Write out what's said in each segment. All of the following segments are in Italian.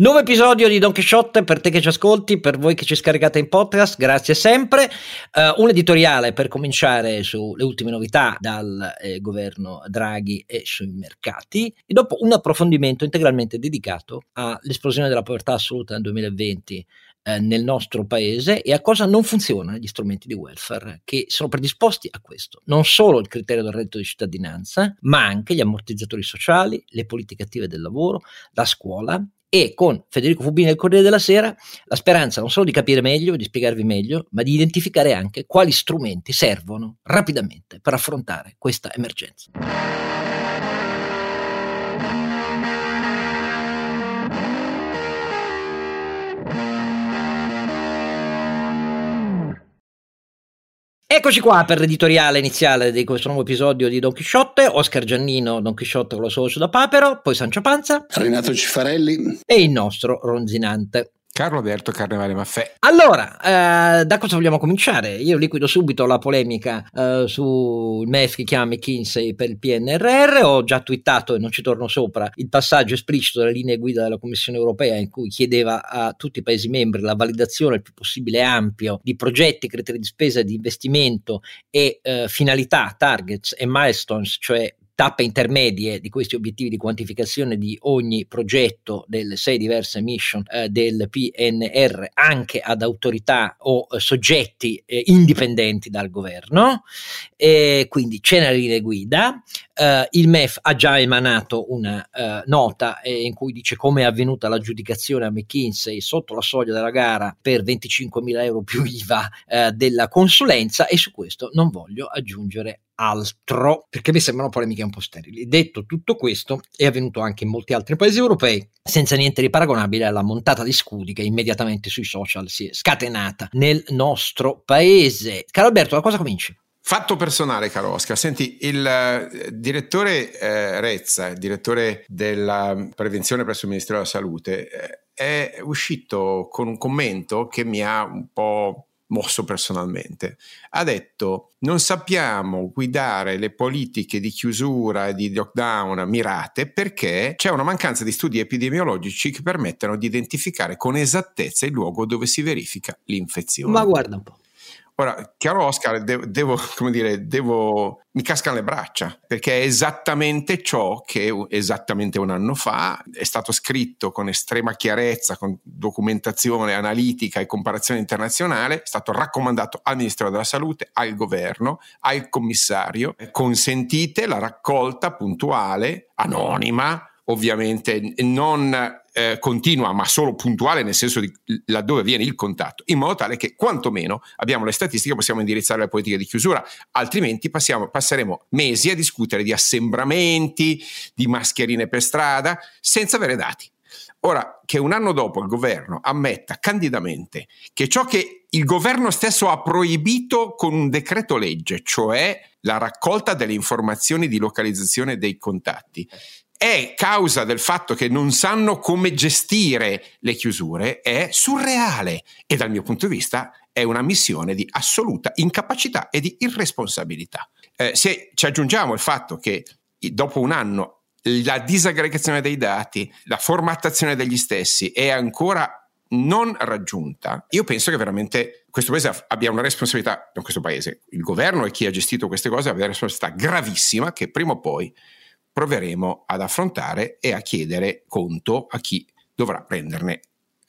Nuovo episodio di Don Quixote per te che ci ascolti, per voi che ci scaricate in podcast, grazie sempre. Uh, un editoriale per cominciare sulle ultime novità dal eh, governo Draghi e sui mercati e dopo un approfondimento integralmente dedicato all'esplosione della povertà assoluta nel 2020 eh, nel nostro paese e a cosa non funzionano gli strumenti di welfare che sono predisposti a questo. Non solo il criterio del reddito di cittadinanza, ma anche gli ammortizzatori sociali, le politiche attive del lavoro, la scuola e con Federico Fubini del Corriere della Sera la speranza non solo di capire meglio, di spiegarvi meglio, ma di identificare anche quali strumenti servono rapidamente per affrontare questa emergenza. Eccoci qua per l'editoriale iniziale di questo nuovo episodio di Don Chisciotte, Oscar Giannino, Don Chisciotte con lo suo da Papero, poi Sancio Panza, Renato Cifarelli. E il nostro Ronzinante. Carlo Alberto Carnevale Maffè. Allora, eh, da cosa vogliamo cominciare? Io liquido subito la polemica eh, sul MEF che chiama McKinsey per il PNRR. Ho già twittato e non ci torno sopra il passaggio esplicito delle linee guida della Commissione europea in cui chiedeva a tutti i Paesi membri la validazione il più possibile ampio di progetti, criteri di spesa, di investimento e eh, finalità, targets e milestones, cioè tappe intermedie di questi obiettivi di quantificazione di ogni progetto delle sei diverse mission eh, del PNR anche ad autorità o eh, soggetti eh, indipendenti dal governo. E quindi c'è una linea guida. Uh, il MEF ha già emanato una uh, nota eh, in cui dice come è avvenuta l'aggiudicazione a McKinsey sotto la soglia della gara per 25.000 euro più IVA della consulenza e su questo non voglio aggiungere altro perché mi sembrano polemiche un po' sterili. Detto tutto questo, è avvenuto anche in molti altri paesi europei, senza niente di paragonabile alla montata di scudi che immediatamente sui social si è scatenata nel nostro paese. Caro Alberto, da cosa cominci? Fatto personale, caro Oscar. Senti, il uh, direttore uh, Rezza, il direttore della prevenzione presso il Ministero della Salute, uh, è uscito con un commento che mi ha un po' mosso personalmente. Ha detto: Non sappiamo guidare le politiche di chiusura e di lockdown mirate perché c'è una mancanza di studi epidemiologici che permettono di identificare con esattezza il luogo dove si verifica l'infezione. Ma guarda un po'. Ora, chiaro Oscar, devo, devo, come dire, devo, mi cascano le braccia, perché è esattamente ciò che esattamente un anno fa è stato scritto con estrema chiarezza, con documentazione analitica e comparazione internazionale, è stato raccomandato al Ministero della Salute, al governo, al commissario, consentite la raccolta puntuale, anonima, ovviamente non eh, continua ma solo puntuale nel senso di laddove viene il contatto, in modo tale che quantomeno abbiamo le statistiche, possiamo indirizzare le politiche di chiusura, altrimenti passiamo, passeremo mesi a discutere di assembramenti, di mascherine per strada, senza avere dati. Ora, che un anno dopo il governo ammetta candidamente che ciò che il governo stesso ha proibito con un decreto legge, cioè la raccolta delle informazioni di localizzazione dei contatti, è causa del fatto che non sanno come gestire le chiusure è surreale e dal mio punto di vista è una missione di assoluta incapacità e di irresponsabilità. Eh, se ci aggiungiamo il fatto che dopo un anno la disaggregazione dei dati, la formattazione degli stessi è ancora non raggiunta, io penso che veramente questo paese abbia una responsabilità, non questo paese, il governo e chi ha gestito queste cose abbia una responsabilità gravissima che prima o poi proveremo ad affrontare e a chiedere conto a chi dovrà prenderne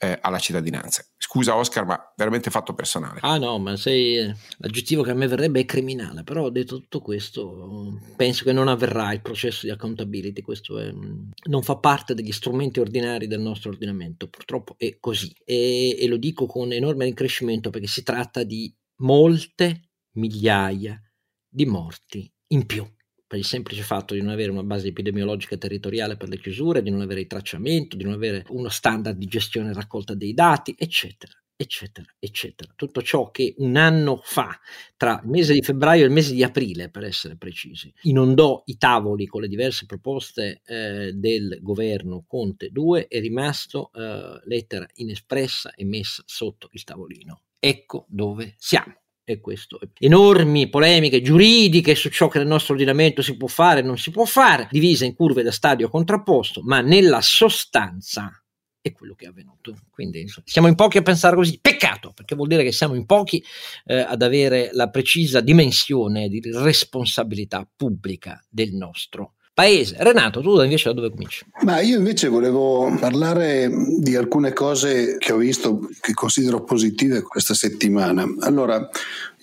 eh, alla cittadinanza. Scusa Oscar, ma veramente fatto personale. Ah no, ma sei l'aggettivo che a me verrebbe è criminale, però detto tutto questo, penso che non avverrà il processo di accountability, questo è, non fa parte degli strumenti ordinari del nostro ordinamento, purtroppo è così e, e lo dico con enorme rincrescimento perché si tratta di molte migliaia di morti in più per il semplice fatto di non avere una base epidemiologica territoriale per le chiusure, di non avere il tracciamento, di non avere uno standard di gestione e raccolta dei dati, eccetera eccetera, eccetera. Tutto ciò che un anno fa, tra il mese di febbraio e il mese di aprile, per essere precisi, inondò i tavoli con le diverse proposte eh, del governo Conte 2, è rimasto eh, lettera inespressa e messa sotto il tavolino. Ecco dove siamo e questo. Enormi polemiche giuridiche su ciò che nel nostro ordinamento si può fare e non si può fare, divise in curve da stadio contrapposto, ma nella sostanza è quello che è avvenuto. Quindi insomma, siamo in pochi a pensare così. Peccato, perché vuol dire che siamo in pochi eh, ad avere la precisa dimensione di responsabilità pubblica del nostro paese. Renato, tu invece da dove cominci? Ma io invece volevo parlare di alcune cose che ho visto che considero positive questa settimana. Allora,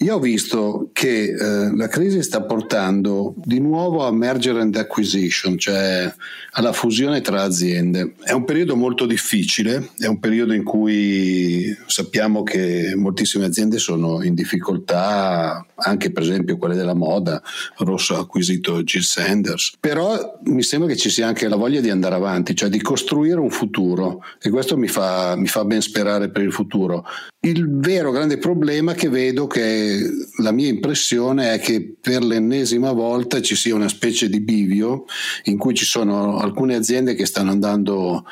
io ho visto che eh, la crisi sta portando di nuovo a merger and acquisition, cioè alla fusione tra aziende. È un periodo molto difficile, è un periodo in cui sappiamo che moltissime aziende sono in difficoltà, anche per esempio quelle della moda, Rosso ha acquisito Jill Sanders, però mi sembra che ci sia anche la voglia di andare avanti, cioè di costruire un futuro e questo mi fa, mi fa ben sperare per il futuro. Il vero grande problema che vedo, che la mia impressione è che per l'ennesima volta ci sia una specie di bivio in cui ci sono alcune aziende che stanno andando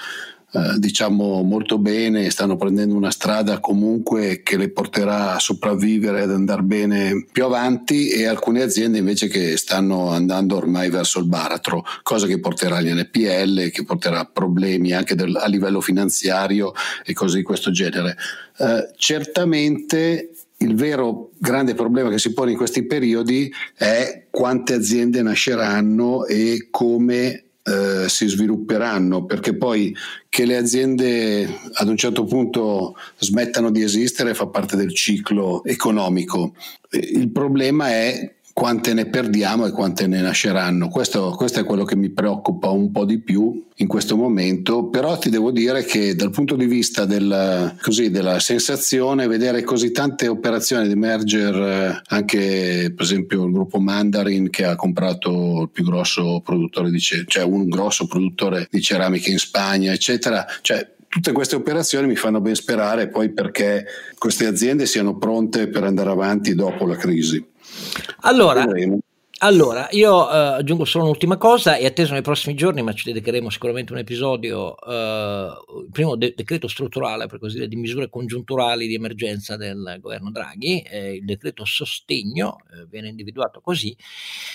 eh, diciamo molto bene, stanno prendendo una strada comunque che le porterà a sopravvivere ad andare bene più avanti e alcune aziende invece che stanno andando ormai verso il baratro, cosa che porterà agli NPL, che porterà problemi anche del, a livello finanziario e cose di questo genere. Uh, certamente il vero grande problema che si pone in questi periodi è quante aziende nasceranno e come eh, si svilupperanno, perché poi che le aziende ad un certo punto smettano di esistere fa parte del ciclo economico. Il problema è quante ne perdiamo e quante ne nasceranno. Questo, questo, è quello che mi preoccupa un po' di più in questo momento, però ti devo dire che dal punto di vista del, così, della sensazione, vedere così tante operazioni di merger, eh, anche per esempio il gruppo Mandarin che ha comprato il più grosso produttore di cioè un grosso produttore di ceramica in Spagna, eccetera, cioè tutte queste operazioni mi fanno ben sperare poi perché queste aziende siano pronte per andare avanti dopo la crisi. Allora, allora, io eh, aggiungo solo un'ultima cosa e atteso nei prossimi giorni, ma ci dedicheremo sicuramente un episodio, eh, il primo de- decreto strutturale, per così dire, di misure congiunturali di emergenza del governo Draghi, eh, il decreto sostegno, eh, viene individuato così.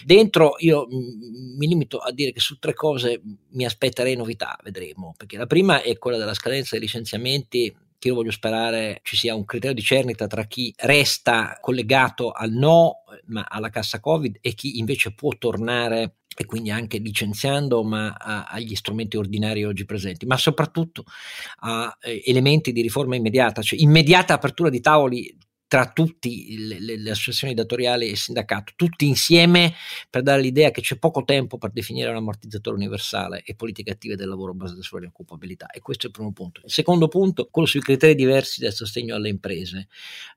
Dentro io m- mi limito a dire che su tre cose mi aspetterei novità, vedremo, perché la prima è quella della scadenza dei licenziamenti che io voglio sperare ci sia un criterio di cernita tra chi resta collegato al no, ma alla cassa Covid e chi invece può tornare e quindi anche licenziando ma a, agli strumenti ordinari oggi presenti, ma soprattutto a eh, elementi di riforma immediata, cioè immediata apertura di tavoli tra tutti le, le, le, associazioni datoriali e sindacato, tutti insieme per dare l'idea che c'è poco tempo per definire un ammortizzatore universale e politiche attive del lavoro basate sulla occupabilità. E questo è il primo punto. Il secondo punto, quello sui criteri diversi del sostegno alle imprese.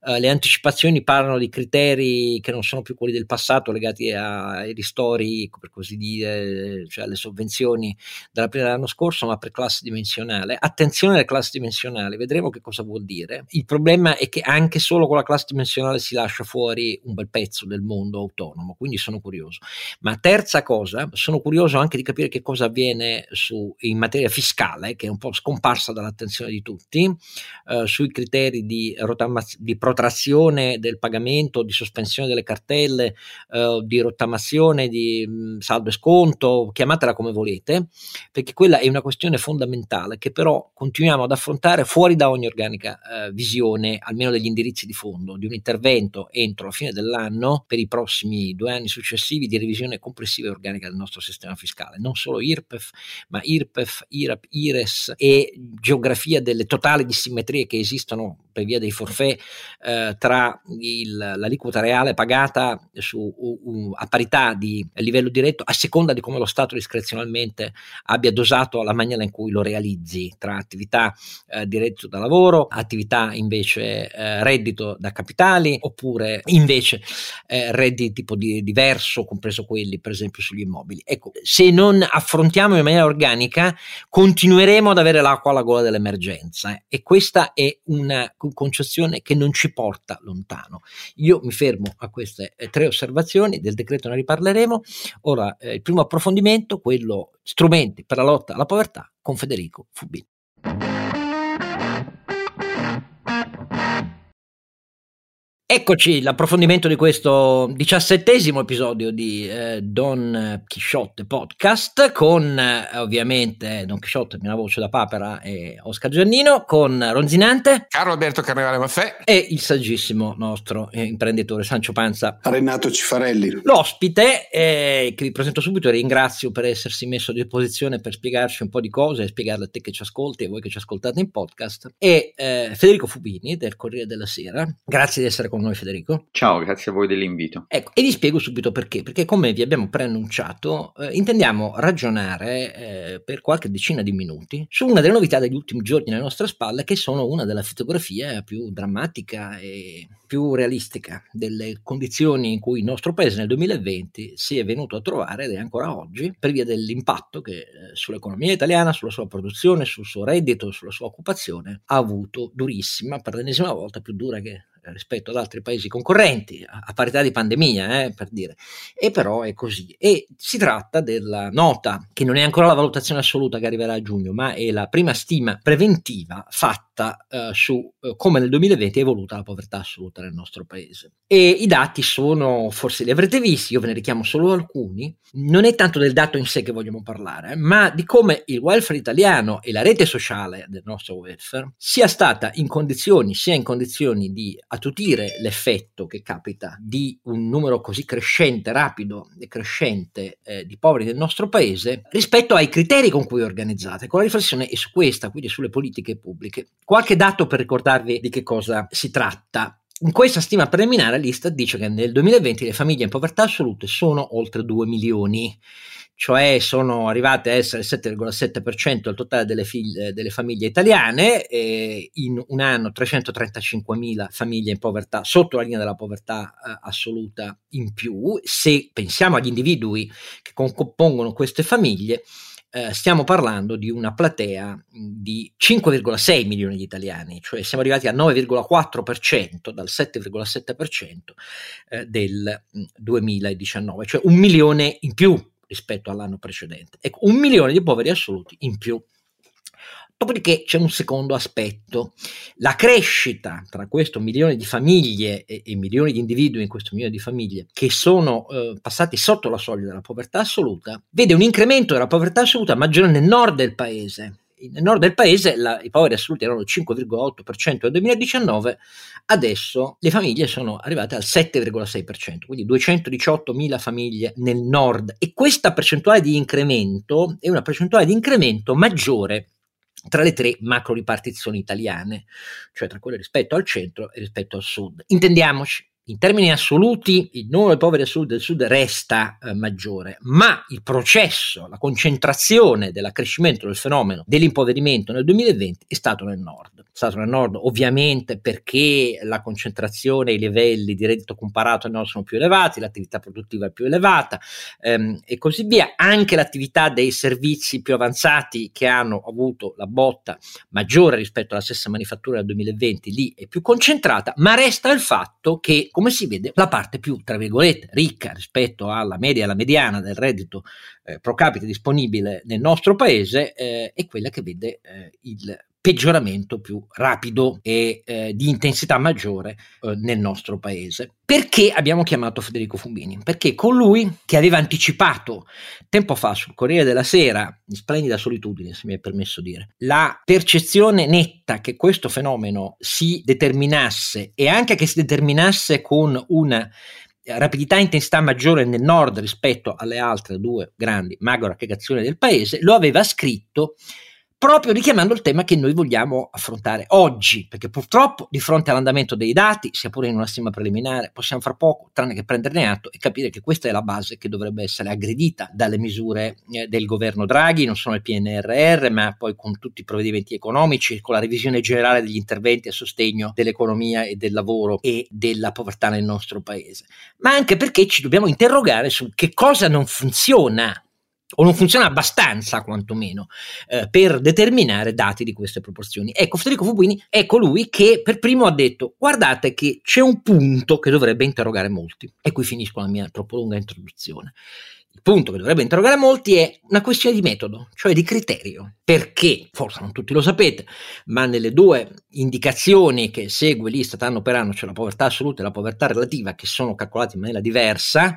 Uh, le anticipazioni parlano di criteri che non sono più quelli del passato legati ai ristori, per così dire, cioè alle sovvenzioni dall'aprile dell'anno scorso, ma per classe dimensionale. Attenzione alle classi dimensionali, vedremo che cosa vuol dire. Il problema è che anche solo con la classe dimensionale si lascia fuori un bel pezzo del mondo autonomo, quindi sono curioso. Ma terza cosa, sono curioso anche di capire che cosa avviene su, in materia fiscale, che è un po' scomparsa dall'attenzione di tutti, eh, sui criteri di, rotamaz- di, protrazione del pagamento, di sospensione delle cartelle, eh, di rottamazione di mh, saldo e sconto, chiamatela come volete, perché quella è una questione fondamentale che però continuiamo ad affrontare fuori da ogni organica eh, visione, almeno degli indirizzi di fondo fondo di un intervento entro la fine dell'anno per i prossimi due anni successivi di revisione complessiva e organica del nostro sistema fiscale, non solo IRPEF, ma IRPEF, IRAP, IRES e geografia delle totali dissimmetrie che esistono per via dei forfè eh, tra il, l'aliquota reale pagata su, uh, a parità di livello diretto a seconda di come lo Stato discrezionalmente abbia dosato la maniera in cui lo realizzi tra attività eh, di reddito da lavoro, attività invece eh, reddito da capitali oppure invece eh, redditi tipo di, diverso, compreso quelli per esempio sugli immobili. Ecco, se non affrontiamo in maniera organica continueremo ad avere l'acqua alla gola dell'emergenza eh, e questa è una concezione che non ci porta lontano. Io mi fermo a queste eh, tre osservazioni, del decreto ne riparleremo. Ora, eh, il primo approfondimento, quello strumenti per la lotta alla povertà, con Federico Fubini. Eccoci, l'approfondimento di questo diciassettesimo episodio di eh, Don Chisciotte Podcast con eh, ovviamente Don Chisciotte, mia voce da papera e Oscar Giannino, con Ronzinante, Carlo Alberto Carnevale Maffè e il saggissimo nostro eh, imprenditore Sancio Panza. Renato Cifarelli. L'ospite eh, che vi presento subito e ringrazio per essersi messo a disposizione per spiegarci un po' di cose e spiegarle a te che ci ascolti e voi che ci ascoltate in podcast è eh, Federico Fubini del Corriere della Sera. Grazie di essere con noi Federico. Ciao, grazie a voi dell'invito. Ecco, e vi spiego subito perché, perché come vi abbiamo preannunciato, eh, intendiamo ragionare eh, per qualche decina di minuti su una delle novità degli ultimi giorni alle nostre spalle, che sono una della fotografia più drammatica e più realistica delle condizioni in cui il nostro paese nel 2020 si è venuto a trovare ed è ancora oggi per via dell'impatto che eh, sull'economia italiana, sulla sua produzione, sul suo reddito, sulla sua occupazione ha avuto durissima, per l'ennesima volta più dura che rispetto ad altri paesi concorrenti, a, a parità di pandemia, eh, per dire. E però è così. E si tratta della nota, che non è ancora la valutazione assoluta che arriverà a giugno, ma è la prima stima preventiva fatta eh, su eh, come nel 2020 è evoluta la povertà assoluta nel nostro paese. E i dati sono, forse li avrete visti, io ve ne richiamo solo alcuni, non è tanto del dato in sé che vogliamo parlare, ma di come il welfare italiano e la rete sociale del nostro welfare sia stata in condizioni, sia in condizioni di attutire l'effetto che capita di un numero così crescente, rapido e crescente eh, di poveri del nostro paese rispetto ai criteri con cui è organizzata. Con la riflessione è su questa, quindi sulle politiche pubbliche. Qualche dato per ricordarvi di che cosa si tratta. In questa stima preliminare l'Istat dice che nel 2020 le famiglie in povertà assolute sono oltre 2 milioni cioè sono arrivate a essere il 7,7% del totale delle, figlie, delle famiglie italiane, in un anno 335.000 famiglie in povertà, sotto la linea della povertà eh, assoluta in più. Se pensiamo agli individui che compongono queste famiglie, eh, stiamo parlando di una platea di 5,6 milioni di italiani, cioè siamo arrivati al 9,4% dal 7,7% eh, del 2019, cioè un milione in più rispetto all'anno precedente. Ecco, un milione di poveri assoluti in più. Dopodiché c'è un secondo aspetto, la crescita tra questo milione di famiglie e, e milioni di individui in questo milione di famiglie che sono eh, passati sotto la soglia della povertà assoluta, vede un incremento della povertà assoluta maggiore nel nord del paese, nel nord del paese la, i poveri assoluti erano il 5,8% nel 2019, adesso le famiglie sono arrivate al 7,6%, quindi 218.000 famiglie nel nord. E questa percentuale di incremento è una percentuale di incremento maggiore tra le tre macro ripartizioni italiane, cioè tra quelle rispetto al centro e rispetto al sud. Intendiamoci, in termini assoluti il numero dei poveri assoluti del sud resta eh, maggiore, ma il processo, la concentrazione dell'accrescimento del fenomeno dell'impoverimento nel 2020 è stato nel nord. È stato nel nord ovviamente perché la concentrazione i livelli di reddito comparato nel nord sono più elevati, l'attività produttiva è più elevata ehm, e così via. Anche l'attività dei servizi più avanzati che hanno avuto la botta maggiore rispetto alla stessa manifattura del 2020 lì è più concentrata, ma resta il fatto che come si vede, la parte più, tra virgolette, ricca rispetto alla media e alla mediana del reddito eh, pro capite disponibile nel nostro paese eh, è quella che vede eh, il peggioramento più rapido e eh, di intensità maggiore eh, nel nostro paese. Perché abbiamo chiamato Federico Fumbini? Perché con lui, che aveva anticipato tempo fa sul Corriere della Sera, in splendida solitudine, se mi è permesso dire, la percezione netta che questo fenomeno si determinasse e anche che si determinasse con una rapidità e intensità maggiore nel nord rispetto alle altre due grandi macro aggregazioni del paese, lo aveva scritto proprio richiamando il tema che noi vogliamo affrontare oggi, perché purtroppo di fronte all'andamento dei dati, sia pure in una stima preliminare, possiamo far poco tranne che prenderne atto e capire che questa è la base che dovrebbe essere aggredita dalle misure eh, del governo Draghi, non solo il PNRR, ma poi con tutti i provvedimenti economici, con la revisione generale degli interventi a sostegno dell'economia e del lavoro e della povertà nel nostro paese, ma anche perché ci dobbiamo interrogare su che cosa non funziona o non funziona abbastanza quantomeno eh, per determinare dati di queste proporzioni. Ecco, Federico Fubini è colui che per primo ha detto guardate che c'è un punto che dovrebbe interrogare molti e qui finisco la mia troppo lunga introduzione. Il punto che dovrebbe interrogare molti è una questione di metodo, cioè di criterio. Perché, forse non tutti lo sapete, ma nelle due indicazioni che segue l'Istat anno per anno, cioè la povertà assoluta e la povertà relativa, che sono calcolate in maniera diversa,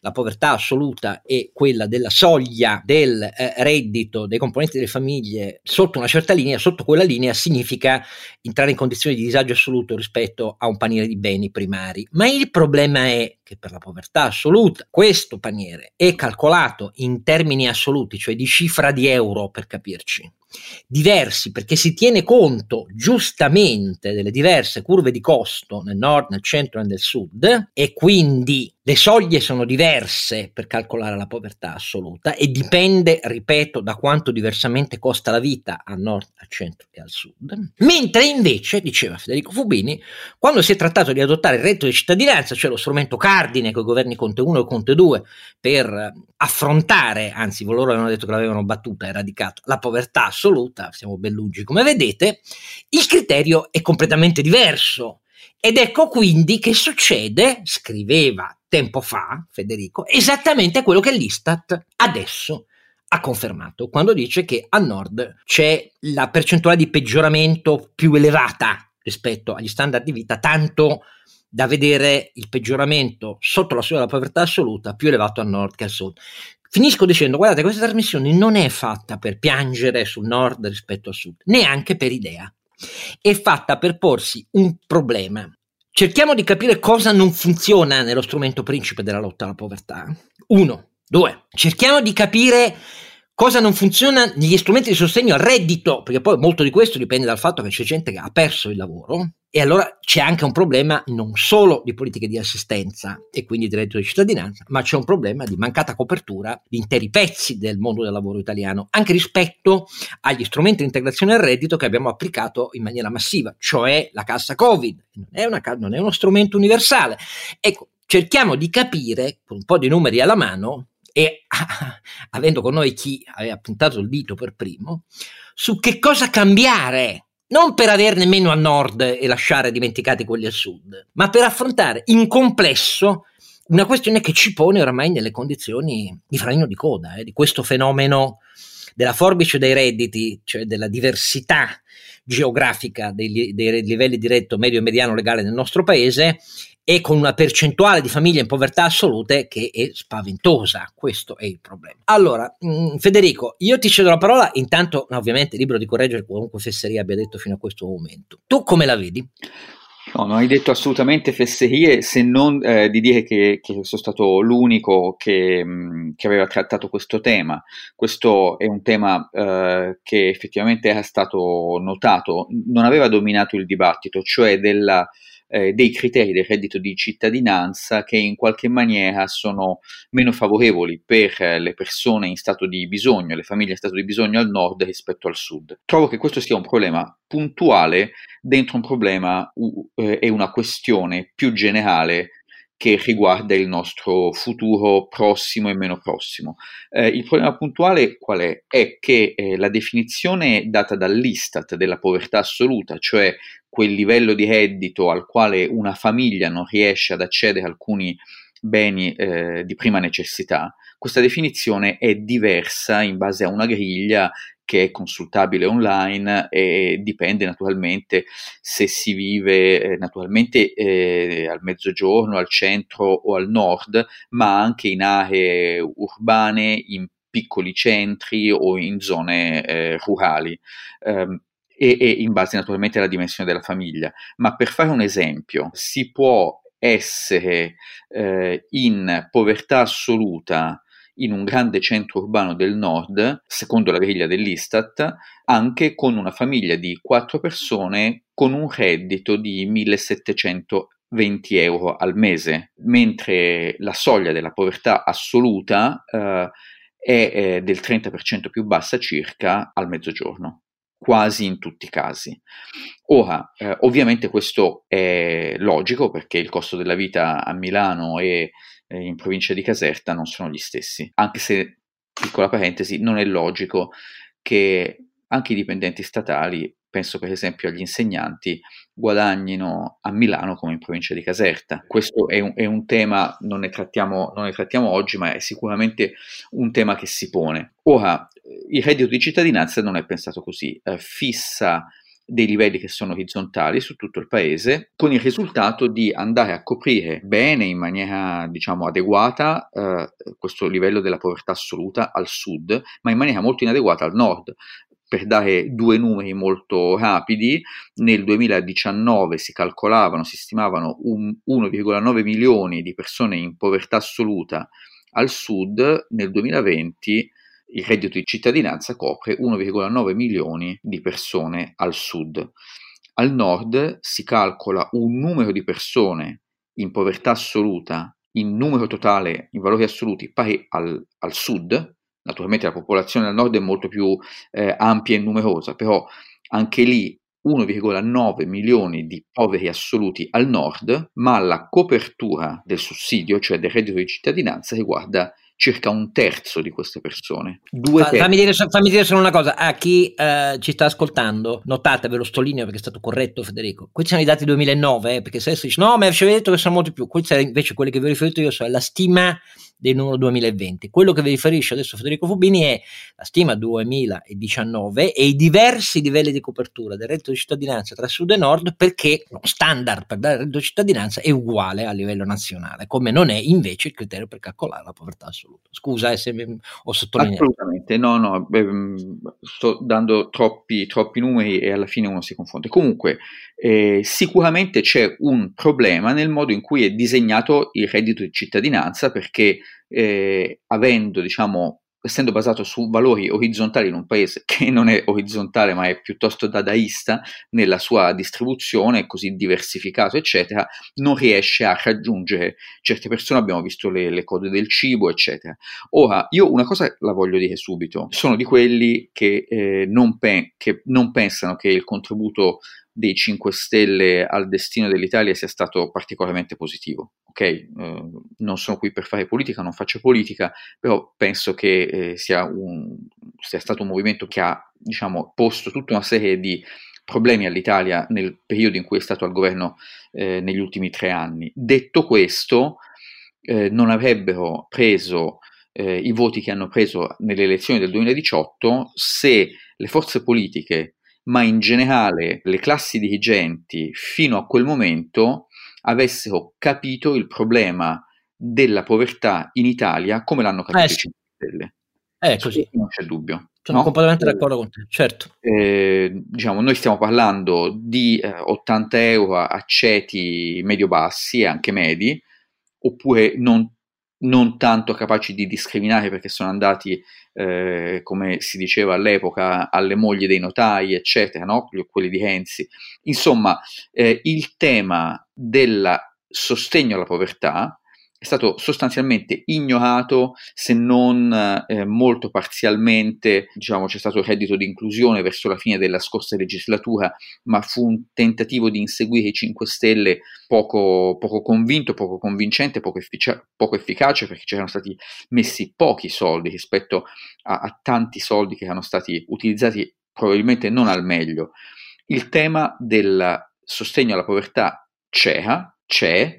la povertà assoluta è quella della soglia del eh, reddito dei componenti delle famiglie sotto una certa linea, sotto quella linea significa entrare in condizioni di disagio assoluto rispetto a un paniere di beni primari. Ma il problema è che per la povertà assoluta questo paniere è calcolato in termini assoluti, cioè di cifra di euro per capirci, diversi perché si tiene conto giustamente delle diverse curve di costo nel nord, nel centro e nel sud e quindi le soglie sono diverse per calcolare la povertà assoluta e dipende, ripeto, da quanto diversamente costa la vita al nord, al centro e al sud. Mentre invece, diceva Federico Fubini, quando si è trattato di adottare il reddito di cittadinanza, cioè lo strumento cardine con i governi Conte 1 e Conte 2 per affrontare, anzi loro avevano detto che l'avevano battuta, eradicato, la povertà assoluta, siamo ben lungi come vedete, il criterio è completamente diverso. Ed ecco quindi che succede, scriveva tempo fa Federico, esattamente quello che l'Istat adesso ha confermato quando dice che a nord c'è la percentuale di peggioramento più elevata rispetto agli standard di vita, tanto da vedere il peggioramento sotto la soglia della povertà assoluta più elevato a nord che al sud. Finisco dicendo, guardate, questa trasmissione non è fatta per piangere sul nord rispetto al sud, neanche per idea. È fatta per porsi un problema. Cerchiamo di capire cosa non funziona nello strumento principe della lotta alla povertà. Uno. Due. Cerchiamo di capire Cosa non funziona negli strumenti di sostegno al reddito? Perché poi molto di questo dipende dal fatto che c'è gente che ha perso il lavoro e allora c'è anche un problema non solo di politiche di assistenza e quindi di reddito di cittadinanza, ma c'è un problema di mancata copertura di interi pezzi del mondo del lavoro italiano, anche rispetto agli strumenti di integrazione al reddito che abbiamo applicato in maniera massiva, cioè la cassa Covid. Non è, una, non è uno strumento universale. Ecco, cerchiamo di capire, con un po' di numeri alla mano, e avendo con noi chi aveva puntato il dito per primo, su che cosa cambiare, non per averne meno a nord e lasciare dimenticati quelli al sud, ma per affrontare in complesso una questione che ci pone oramai nelle condizioni di freno di coda, eh, di questo fenomeno della forbice dei redditi, cioè della diversità geografica dei, dei livelli di reddito medio e mediano legale nel nostro paese e con una percentuale di famiglie in povertà assolute che è spaventosa. Questo è il problema. Allora, mh, mm, Federico, io ti cedo la parola, intanto ovviamente libero di correggere qualunque fesseria abbia detto fino a questo momento. Tu come la vedi? No, non hai detto assolutamente fesserie se non eh, di dire che, che, sono stato l'unico che, mm, che, aveva trattato questo tema. Questo è un tema eh, che effettivamente era stato notato, non aveva dominato il dibattito, cioè della eh, dei criteri del reddito di cittadinanza che in qualche maniera sono meno favorevoli per le persone in stato di bisogno, le famiglie in stato di bisogno al nord rispetto al sud. Trovo che questo sia un problema puntuale dentro un problema eh, e una questione più generale che riguarda il nostro futuro prossimo e meno prossimo. Eh, il problema puntuale qual è? È che eh, la definizione data dall'Istat della povertà assoluta, cioè quel livello di reddito al quale una famiglia non riesce ad accedere alcuni beni eh, di prima necessità, questa definizione è diversa in base a una griglia che è consultabile online e dipende naturalmente se si vive eh, naturalmente eh, al mezzogiorno, al centro o al nord, ma anche in aree urbane, in piccoli centri o in zone eh, rurali. Um, e, in base naturalmente alla dimensione della famiglia. Ma per fare un esempio, si può essere eh, in povertà assoluta in un grande centro urbano del nord, secondo la griglia dell'Istat, anche con una famiglia di quattro persone con un reddito di 1720 euro al mese, mentre la soglia della povertà assoluta eh, è eh, del 30% più bassa circa al mezzogiorno quasi in tutti i casi. Ora, eh, ovviamente questo è logico perché il costo della vita a Milano e eh, in provincia di Caserta non sono gli stessi, anche se, piccola parentesi, non è logico che anche i dipendenti statali penso per esempio agli insegnanti, guadagnino a Milano come in provincia di Caserta. Questo è un, è un tema, non ne, trattiamo, non ne, trattiamo, oggi, ma è sicuramente un tema che si pone. Ora, il reddito di cittadinanza non è pensato così, eh, fissa dei livelli che sono orizzontali su tutto il paese, con il risultato di andare a coprire bene, in maniera diciamo adeguata, eh, questo livello della povertà assoluta al sud, ma in maniera molto inadeguata al nord. Per dare due numeri molto rapidi, nel 2019 si calcolavano, si stimavano 1,9 milioni di persone in povertà assoluta al sud, nel 2020 il reddito di cittadinanza copre 1,9 milioni di persone al sud. Al nord si calcola un numero di persone in povertà assoluta, in numero totale, in valori assoluti, pari al, al sud. Naturalmente la popolazione al nord è molto più eh, ampia e numerosa, però anche lì 1,9 milioni di poveri assoluti al nord, ma la copertura del sussidio, cioè del reddito di cittadinanza, riguarda circa un terzo di queste persone. Fa, fammi, dire, fammi, dire, solo una cosa, a chi eh, ci sta ascoltando, notate, ve lo sottolineo perché è stato corretto Federico, questi sono i dati 2009, eh, perché se si dice no, ma ci avete detto che sono molti più, questi invece quelli che vi ho riferito io sono la stima del numero 2020. Quello che vi riferisce adesso Federico Fubini è la stima 2019 e i diversi livelli di copertura del reddito di cittadinanza tra sud e nord perché lo standard per dare il reddito di cittadinanza è uguale a livello nazionale, come non è invece il criterio per calcolare la povertà assoluta. Scusa eh, se ho sottolineato. Assolutamente, no, no, beh, mm, sto dando troppi, troppi numeri e alla fine uno si confonde. Comunque, eh, sicuramente c'è un problema nel modo in cui è disegnato il reddito di cittadinanza perché eh, avendo, diciamo, essendo basato su valori orizzontali in un paese che non è orizzontale ma è piuttosto dadaista nella sua distribuzione, così diversificato, eccetera, non riesce a raggiungere certe persone, abbiamo visto le, le code del cibo, eccetera. Ora, io una cosa la voglio dire subito, sono di quelli che, eh, non, pe- che non pensano che il contributo dei 5 Stelle al destino dell'Italia sia stato particolarmente positivo. Ok, eh, non sono qui per fare politica, non faccio politica, però penso che eh, sia, un, sia stato un movimento che ha diciamo, posto tutta una serie di problemi all'Italia nel periodo in cui è stato al governo eh, negli ultimi tre anni. Detto questo, eh, non avrebbero preso eh, i voti che hanno preso nelle elezioni del 2018 se le forze politiche ma in generale le classi dirigenti fino a quel momento avessero capito il problema della povertà in Italia come l'hanno capito eh, i 5 Stelle. È così. Non c'è dubbio. Sono no? completamente d'accordo con te, certo. Eh, diciamo, noi stiamo parlando di eh, 80 euro a ceti medio-bassi e anche medi, oppure non non tanto capaci di discriminare perché sono andati, eh, come si diceva all'epoca, alle mogli dei notai, eccetera, no? quelli di Renzi. Insomma, eh, il tema del sostegno alla povertà è stato sostanzialmente ignorato se non eh, molto parzialmente, diciamo c'è stato il reddito di inclusione verso la fine della scorsa legislatura, ma fu un tentativo di inseguire i 5 Stelle poco, poco convinto, poco convincente, poco, effic- poco, efficace perché c'erano stati messi pochi soldi rispetto a, a tanti soldi che erano stati utilizzati probabilmente non al meglio. Il tema del sostegno alla povertà c'era, c'è,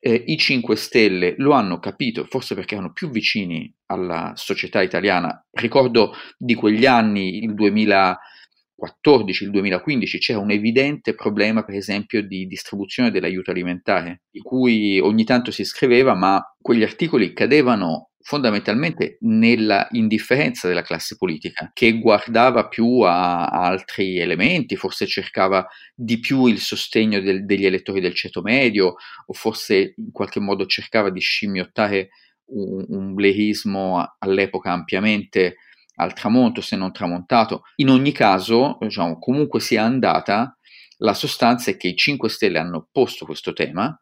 eh, i 5 Stelle lo hanno capito, forse perché erano più vicini alla società italiana. Ricordo di quegli anni, il 2014, il 2015, c'era un evidente problema, per esempio, di distribuzione dell'aiuto alimentare, di cui ogni tanto si scriveva, ma quegli articoli cadevano fondamentalmente nella indifferenza della classe politica, che guardava più a, altri elementi, forse cercava di più il sostegno del, degli elettori del ceto medio, o forse in qualche modo cercava di scimmiottare un, un blerismo all'epoca ampiamente al tramonto, se non tramontato. In ogni caso, diciamo, comunque sia andata, la sostanza è che i 5 Stelle hanno posto questo tema,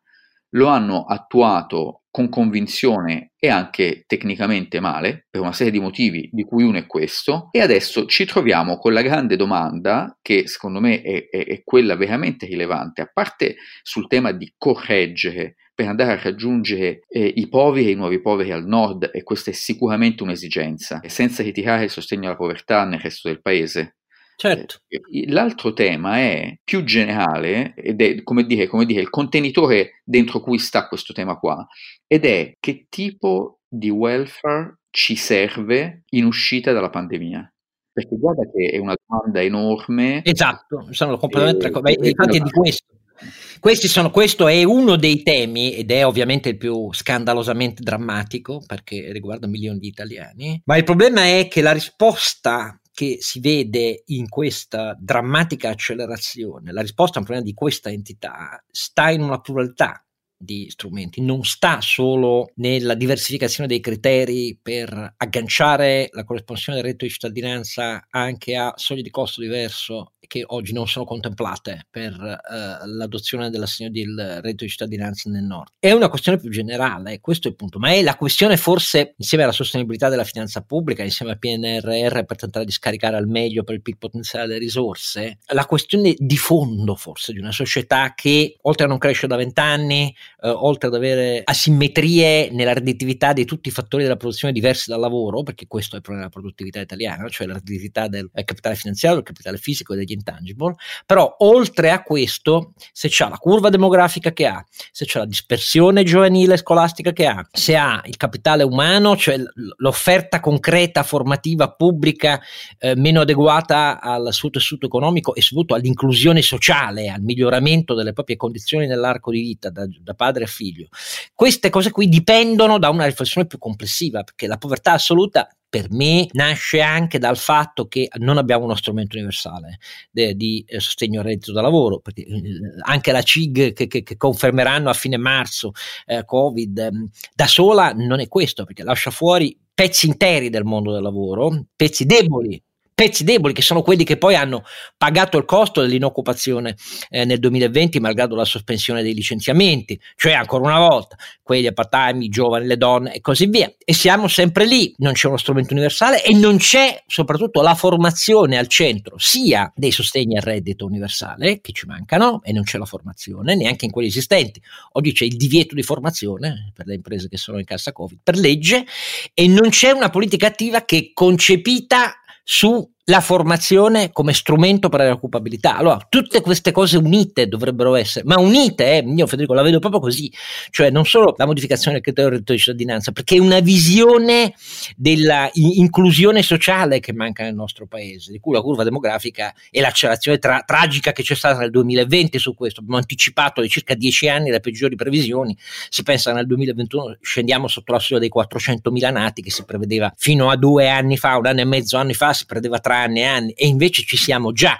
lo hanno attuato con convinzione e anche tecnicamente male, per una serie di motivi, di cui uno è questo, e adesso ci troviamo con la grande domanda, che secondo me è, è, è quella veramente rilevante, a parte sul tema di correggere per andare a raggiungere eh, i poveri e i nuovi poveri al nord, e questa è sicuramente un'esigenza, senza ritirare il sostegno alla povertà nel resto del paese, Certo. Eh, l'altro tema è più generale ed è come dire, come dire il contenitore dentro cui sta questo tema qua ed è che tipo di welfare ci serve in uscita dalla pandemia. Perché guarda che è una domanda enorme. Esatto, sono completamente d'accordo. Infatti è di questo. Sono, questo è uno dei temi ed è ovviamente il più scandalosamente drammatico perché riguarda milioni di italiani, ma il problema è che la risposta che si vede in questa drammatica accelerazione, la risposta a un problema di questa entità sta in una pluralità di strumenti, non sta solo nella diversificazione dei criteri per agganciare la corresponsione del reddito di cittadinanza anche a soglie di costo diverso che oggi non sono contemplate per uh, l'adozione dell'assegno del reddito di cittadinanza nel nord. È una questione più generale, questo è il punto, ma è la questione forse insieme alla sostenibilità della finanza pubblica, insieme al PNRR per tentare di scaricare al meglio per il PIL potenziale delle risorse, la questione di fondo forse di una società che oltre a non crescere da vent'anni, eh, oltre ad avere asimmetrie nella redditività di tutti i fattori della produzione diversi dal lavoro, perché questo è il problema della produttività italiana, cioè la redditività del capitale finanziario, del capitale fisico e degli intangible, però oltre a questo, se c'è la curva demografica che ha, se c'è la dispersione giovanile scolastica che ha, se ha il capitale umano, cioè l'offerta concreta formativa pubblica eh, meno adeguata al suo tessuto economico e soprattutto all'inclusione sociale, al miglioramento delle proprie condizioni nell'arco di vita da, da padre a figlio. Queste cose qui dipendono da una riflessione più complessiva, perché la povertà assoluta per me nasce anche dal fatto che non abbiamo uno strumento universale de, di eh, sostegno al reddito da lavoro, perché eh, anche la CIG che, che, che, confermeranno a fine marzo eh, Covid eh, da sola non è questo, perché lascia fuori pezzi interi del mondo del lavoro, pezzi deboli pezzi deboli che sono quelli che poi hanno pagato il costo dell'inoccupazione eh, nel 2020 malgrado la sospensione dei licenziamenti, cioè ancora una volta quelli a part-time, i giovani, le donne e così via. E siamo sempre lì, non c'è uno strumento universale e non c'è soprattutto la formazione al centro sia dei sostegni al reddito universale che ci mancano e non c'è la formazione neanche in quelli esistenti. Oggi c'è il divieto di formazione per le imprese che sono in cassa Covid per legge e non c'è una politica attiva che concepita 书 sulla formazione come strumento per la occupabilità. Allora, tutte queste cose unite dovrebbero essere, ma unite, eh, io Federico la vedo proprio così, cioè non solo la modificazione del criterio del reddito di cittadinanza, perché è una visione della inclusione sociale che manca nel nostro paese, di cui la curva demografica e l'accelerazione tra- tragica che c'è stata nel 2020 su questo, abbiamo anticipato di circa dieci anni le peggiori previsioni, si pensa nel 2021 scendiamo sotto la soglia dei 400.000 nati che si prevedeva fino a due anni fa, un anno e mezzo anni fa, si prevedeva tre anni e anni e invece ci siamo già.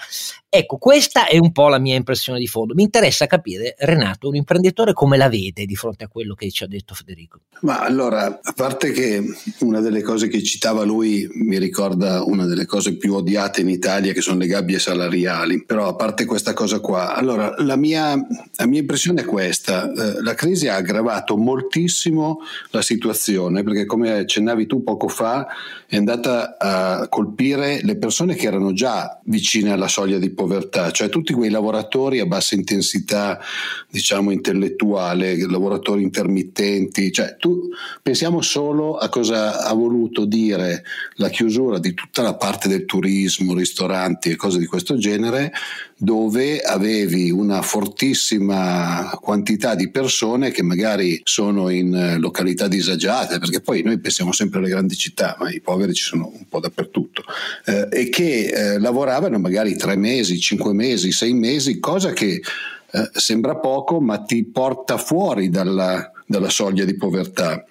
Ecco, questa è un po' la mia impressione di fondo. Mi interessa capire, Renato, un imprenditore come la vede di fronte a quello che ci ha detto Federico. Ma allora, a parte che una delle cose che citava lui mi ricorda una delle cose più odiate in Italia che sono le gabbie salariali, però a parte questa cosa qua, allora la mia, la mia impressione è questa, eh, la crisi ha aggravato moltissimo la situazione perché come accennavi tu poco fa è andata a colpire le persone che erano già vicine alla soglia di povertà, cioè tutti quei lavoratori a bassa intensità, diciamo, intellettuale, lavoratori intermittenti, cioè tu pensiamo solo a cosa ha voluto dire la chiusura di tutta la parte del turismo, ristoranti e cose di questo genere, dove avevi una fortissima quantità di persone che magari sono in località disagiate, perché poi noi pensiamo sempre alle grandi città, ma i poveri ci sono un po' dappertutto, eh, e che eh, lavoravano magari tre mesi mesi, cinque mesi, sei mesi, cosa che eh, sembra poco ma ti porta fuori dalla, dalla soglia di povertà.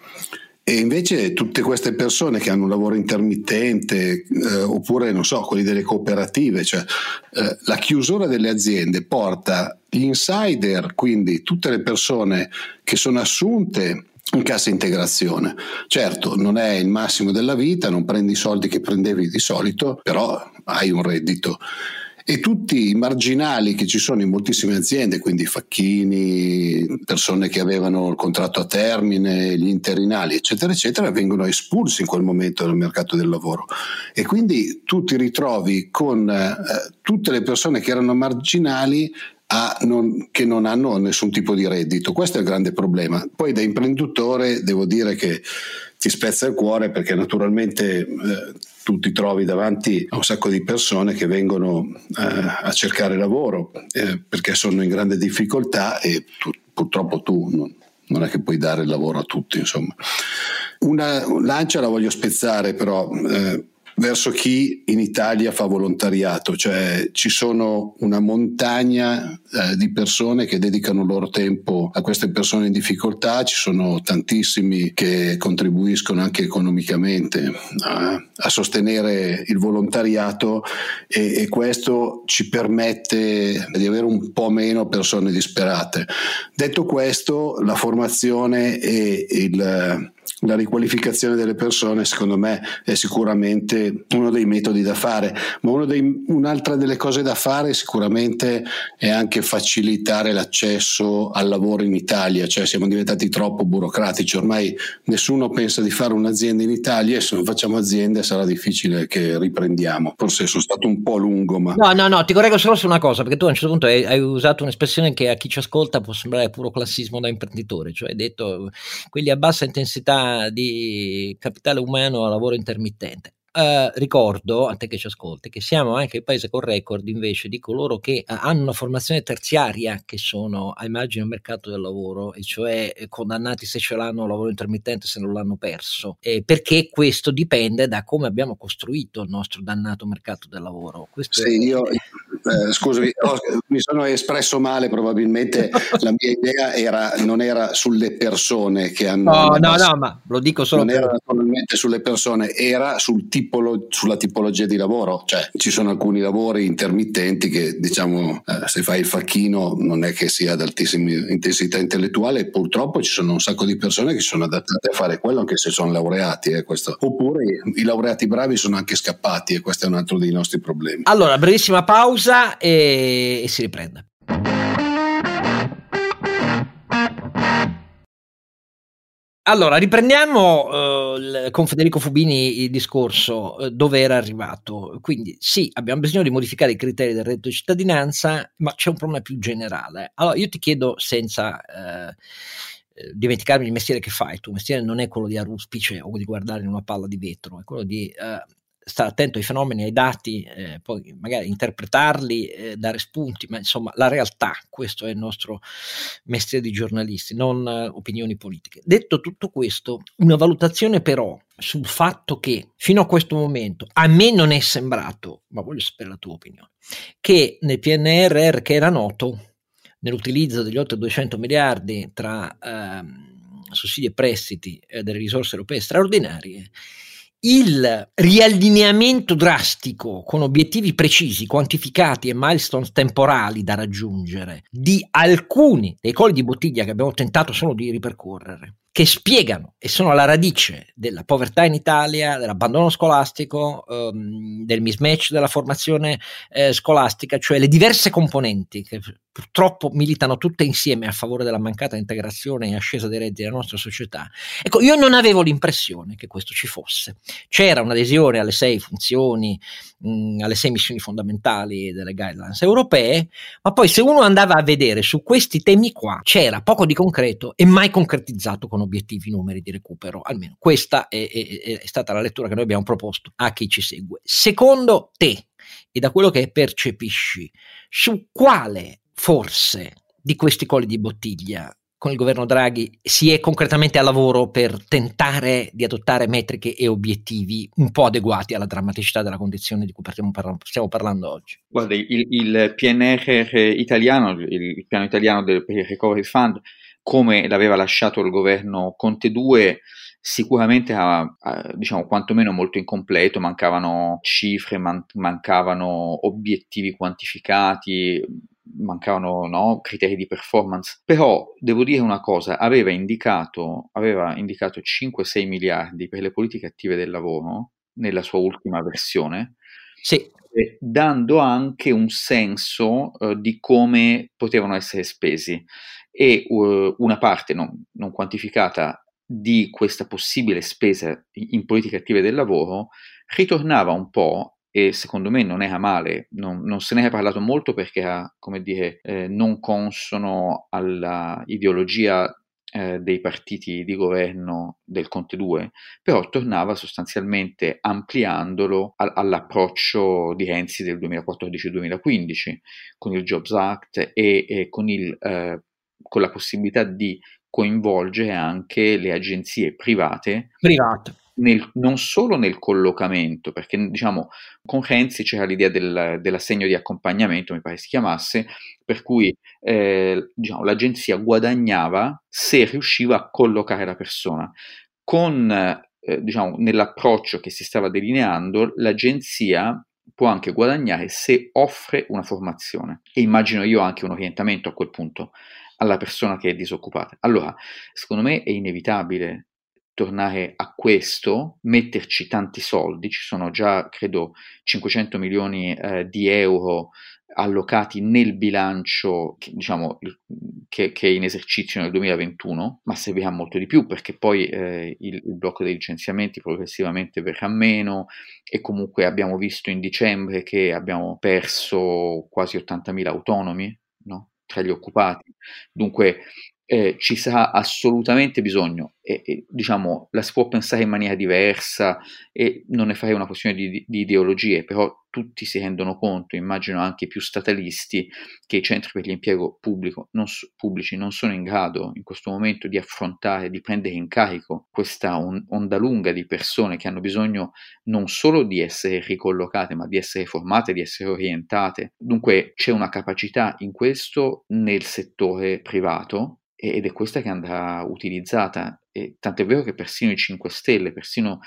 E invece tutte queste persone che hanno un lavoro intermittente eh, oppure non so, quelli delle cooperative, cioè eh, la chiusura delle aziende porta gli insider, quindi tutte le persone che sono assunte in cassa integrazione. Certo, non è il massimo della vita, non prendi i soldi che prendevi di solito, però hai un reddito e tutti i marginali che ci sono in moltissime aziende, quindi facchini, persone che avevano il contratto a termine, gli interinali, eccetera, eccetera, vengono espulsi in quel momento dal mercato del lavoro. E quindi tu ti ritrovi con eh, tutte le persone che erano marginali non, che non hanno nessun tipo di reddito. Questo è il grande problema. Poi da imprenditore devo dire che ti spezza il cuore perché naturalmente eh, tu ti trovi davanti a un sacco di persone che vengono eh, a cercare lavoro eh, perché sono in grande difficoltà e tu, purtroppo tu non, non è che puoi dare il lavoro a tutti, insomma. Una lancia la voglio spezzare però eh, verso chi in Italia fa volontariato, cioè ci sono una montagna eh, di persone che dedicano il loro tempo a queste persone in difficoltà, ci sono tantissimi che contribuiscono anche economicamente a, a sostenere il volontariato e, e questo ci permette di avere un po' meno persone disperate. Detto questo, la formazione e il la riqualificazione delle persone secondo me è sicuramente uno dei metodi da fare, ma dei, un'altra delle cose da fare sicuramente è anche facilitare l'accesso al lavoro in Italia, cioè siamo diventati troppo burocratici, ormai nessuno pensa di fare un'azienda in Italia e se non facciamo aziende sarà difficile che riprendiamo, forse sono stato un po' lungo ma... No, no, no, ti correggo solo su una cosa, perché tu a un certo punto hai, hai usato un'espressione che a chi ci ascolta può sembrare puro classismo da imprenditore, cioè hai detto quelli a bassa intensità di capitale umano a lavoro intermittente. Uh, ricordo a te che ci ascolti che siamo anche il paese con record invece di coloro che uh, hanno una formazione terziaria che sono a immagine al mercato del lavoro e cioè eh, condannati se ce l'hanno a lavoro intermittente se non l'hanno perso. Eh, perché questo dipende da come abbiamo costruito il nostro dannato mercato del lavoro. Questo sì, è... io eh, scusami, oh, mi sono espresso male, probabilmente la mia idea era, non era sulle persone che hanno... No, no, no, ma lo dico solo... Non per... era naturalmente sulle persone, era sul tipolo, sulla tipologia di lavoro, cioè ci sono alcuni lavori intermittenti che diciamo eh, se fai il facchino non è che sia ad altissima intensità intellettuale, purtroppo ci sono un sacco di persone che sono adattate a fare quello anche se sono laureati, eh, oppure i laureati bravi sono anche scappati e questo è un altro dei nostri problemi. Allora, brevissima pausa e, e si riprende. Allora, riprendiamo uh, con Federico Fubini il discorso uh, dove era arrivato. Quindi sì, abbiamo bisogno di modificare i criteri del reddito di cittadinanza, ma c'è un problema più generale. Allora, io ti chiedo senza uh, dimenticarmi il mestiere che fai, il tuo mestiere non è quello di aruspice o di guardare in una palla di vetro, è quello di stare attento ai fenomeni, ai dati, eh, poi magari interpretarli, eh, dare spunti, ma insomma la realtà, questo è il nostro mestiere di giornalisti, non eh, opinioni politiche. Detto tutto questo, una valutazione però sul fatto che fino a questo momento a me non è sembrato, ma voglio sapere la tua opinione, che nel PNRR che era noto, nell'utilizzo degli oltre 200 miliardi tra ehm, sussidi e prestiti eh, delle risorse europee straordinarie, il riallineamento drastico con obiettivi precisi, quantificati e milestone temporali da raggiungere di alcuni dei colli di bottiglia che abbiamo tentato solo di ripercorrere che spiegano e sono alla radice della povertà in Italia, dell'abbandono scolastico, ehm, del mismatch della formazione eh, scolastica, cioè le diverse componenti che purtroppo militano tutte insieme a favore della mancata integrazione e ascesa dei redditi della nostra società. Ecco, io non avevo l'impressione che questo ci fosse. C'era un'adesione alle sei funzioni, mh, alle sei missioni fondamentali delle guidelines europee, ma poi se uno andava a vedere su questi temi qua, c'era poco di concreto e mai concretizzato con obiettivi numeri di recupero. Almeno questa è, è, è stata la lettura che noi abbiamo proposto a chi ci segue. Secondo te, e da quello che percepisci, su quale forse di questi colli di bottiglia con il governo Draghi si è concretamente a lavoro per tentare di adottare metriche e obiettivi un po' adeguati alla drammaticità della condizione di cui stiamo parlando oggi? Guarda, il, il PNR italiano, il piano italiano del Recovery Fund, come l'aveva lasciato il governo Conte 2, sicuramente ha, diciamo quantomeno molto incompleto, mancavano cifre, man- mancavano obiettivi quantificati, mancavano no, criteri di performance, però devo dire una cosa, aveva indicato, aveva indicato 5-6 miliardi per le politiche attive del lavoro nella sua ultima versione, sì. dando anche un senso uh, di come potevano essere spesi e uh, una parte non, non, quantificata di questa possibile spesa in politiche attive del lavoro ritornava un po' e secondo me non era male, non, non se ne è parlato molto perché era, come dire, eh, non consono alla ideologia eh, dei partiti di governo del Conte 2, però tornava sostanzialmente ampliandolo a- all'approccio di Renzi del 2014-2015 con il Jobs Act e, e con, il, eh, con la possibilità di coinvolgere anche le agenzie private. Private. Nel, non solo nel collocamento, perché diciamo con Renzi c'era l'idea del, dell'assegno di accompagnamento, mi pare si chiamasse, per cui eh, diciamo, l'agenzia guadagnava se riusciva a collocare la persona. Con, eh, diciamo, nell'approccio che si stava delineando, l'agenzia può anche guadagnare se offre una formazione e immagino io anche un orientamento a quel punto alla persona che è disoccupata. Allora, secondo me è inevitabile tornare a questo, metterci tanti soldi, ci sono già credo 500 milioni eh, di euro allocati nel bilancio che, diciamo, che, che, è in esercizio nel 2021, ma servirà molto di più perché poi eh, il, il, blocco dei licenziamenti progressivamente verrà meno e comunque abbiamo visto in dicembre che abbiamo perso quasi 80.000 autonomi no? Tra gli occupati. Dunque eh, ci sarà assolutamente bisogno e, e, diciamo la si può pensare in maniera diversa e non ne farei una questione di, di, ideologie, però tutti si rendono conto, immagino anche più statalisti, che i centri per l'impiego pubblico non, pubblici non sono in grado in questo momento di affrontare, di prendere in carico questa on, onda lunga di persone che hanno bisogno non solo di essere ricollocate, ma di essere formate, di essere orientate. Dunque c'è una capacità in questo nel settore privato ed è questa che andrà utilizzata. E tant'è vero che persino i 5 Stelle, persino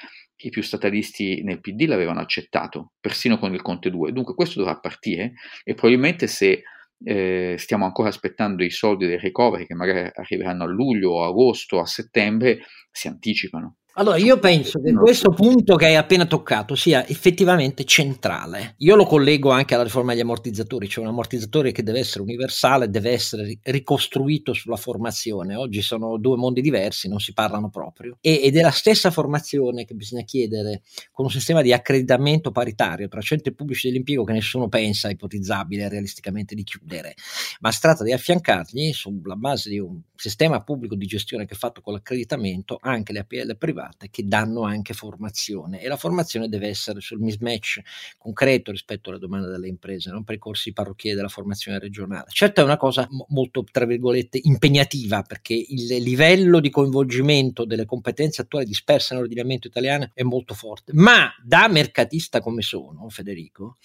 i più statalisti nel PD l'avevano accettato, persino con il Conte 2. Dunque questo dovrà partire e probabilmente se eh, stiamo ancora aspettando i soldi del recovery che magari arriveranno a luglio, o agosto, a settembre, si anticipano. Allora, io penso che questo punto che hai appena toccato sia effettivamente centrale. Io lo collego anche alla riforma degli ammortizzatori, cioè un ammortizzatore che deve essere universale, deve essere ricostruito sulla formazione. Oggi sono due mondi diversi, non si parlano proprio. E, ed è la stessa formazione che bisogna chiedere con un sistema di accreditamento paritario tra centri pubblici dell'impiego che nessuno pensa ipotizzabile realisticamente di chiudere, ma si tratta di affiancargli sulla base di un sistema pubblico di gestione che è fatto con l'accreditamento anche le APL private che danno anche formazione e la formazione deve essere sul mismatch concreto rispetto alla domanda delle imprese, non percorsi parrocchieri della formazione regionale. Certo è una cosa molto, tra virgolette, impegnativa perché il livello di coinvolgimento delle competenze attuali disperse nell'ordinamento italiano è molto forte, ma da mercatista come sono, Federico,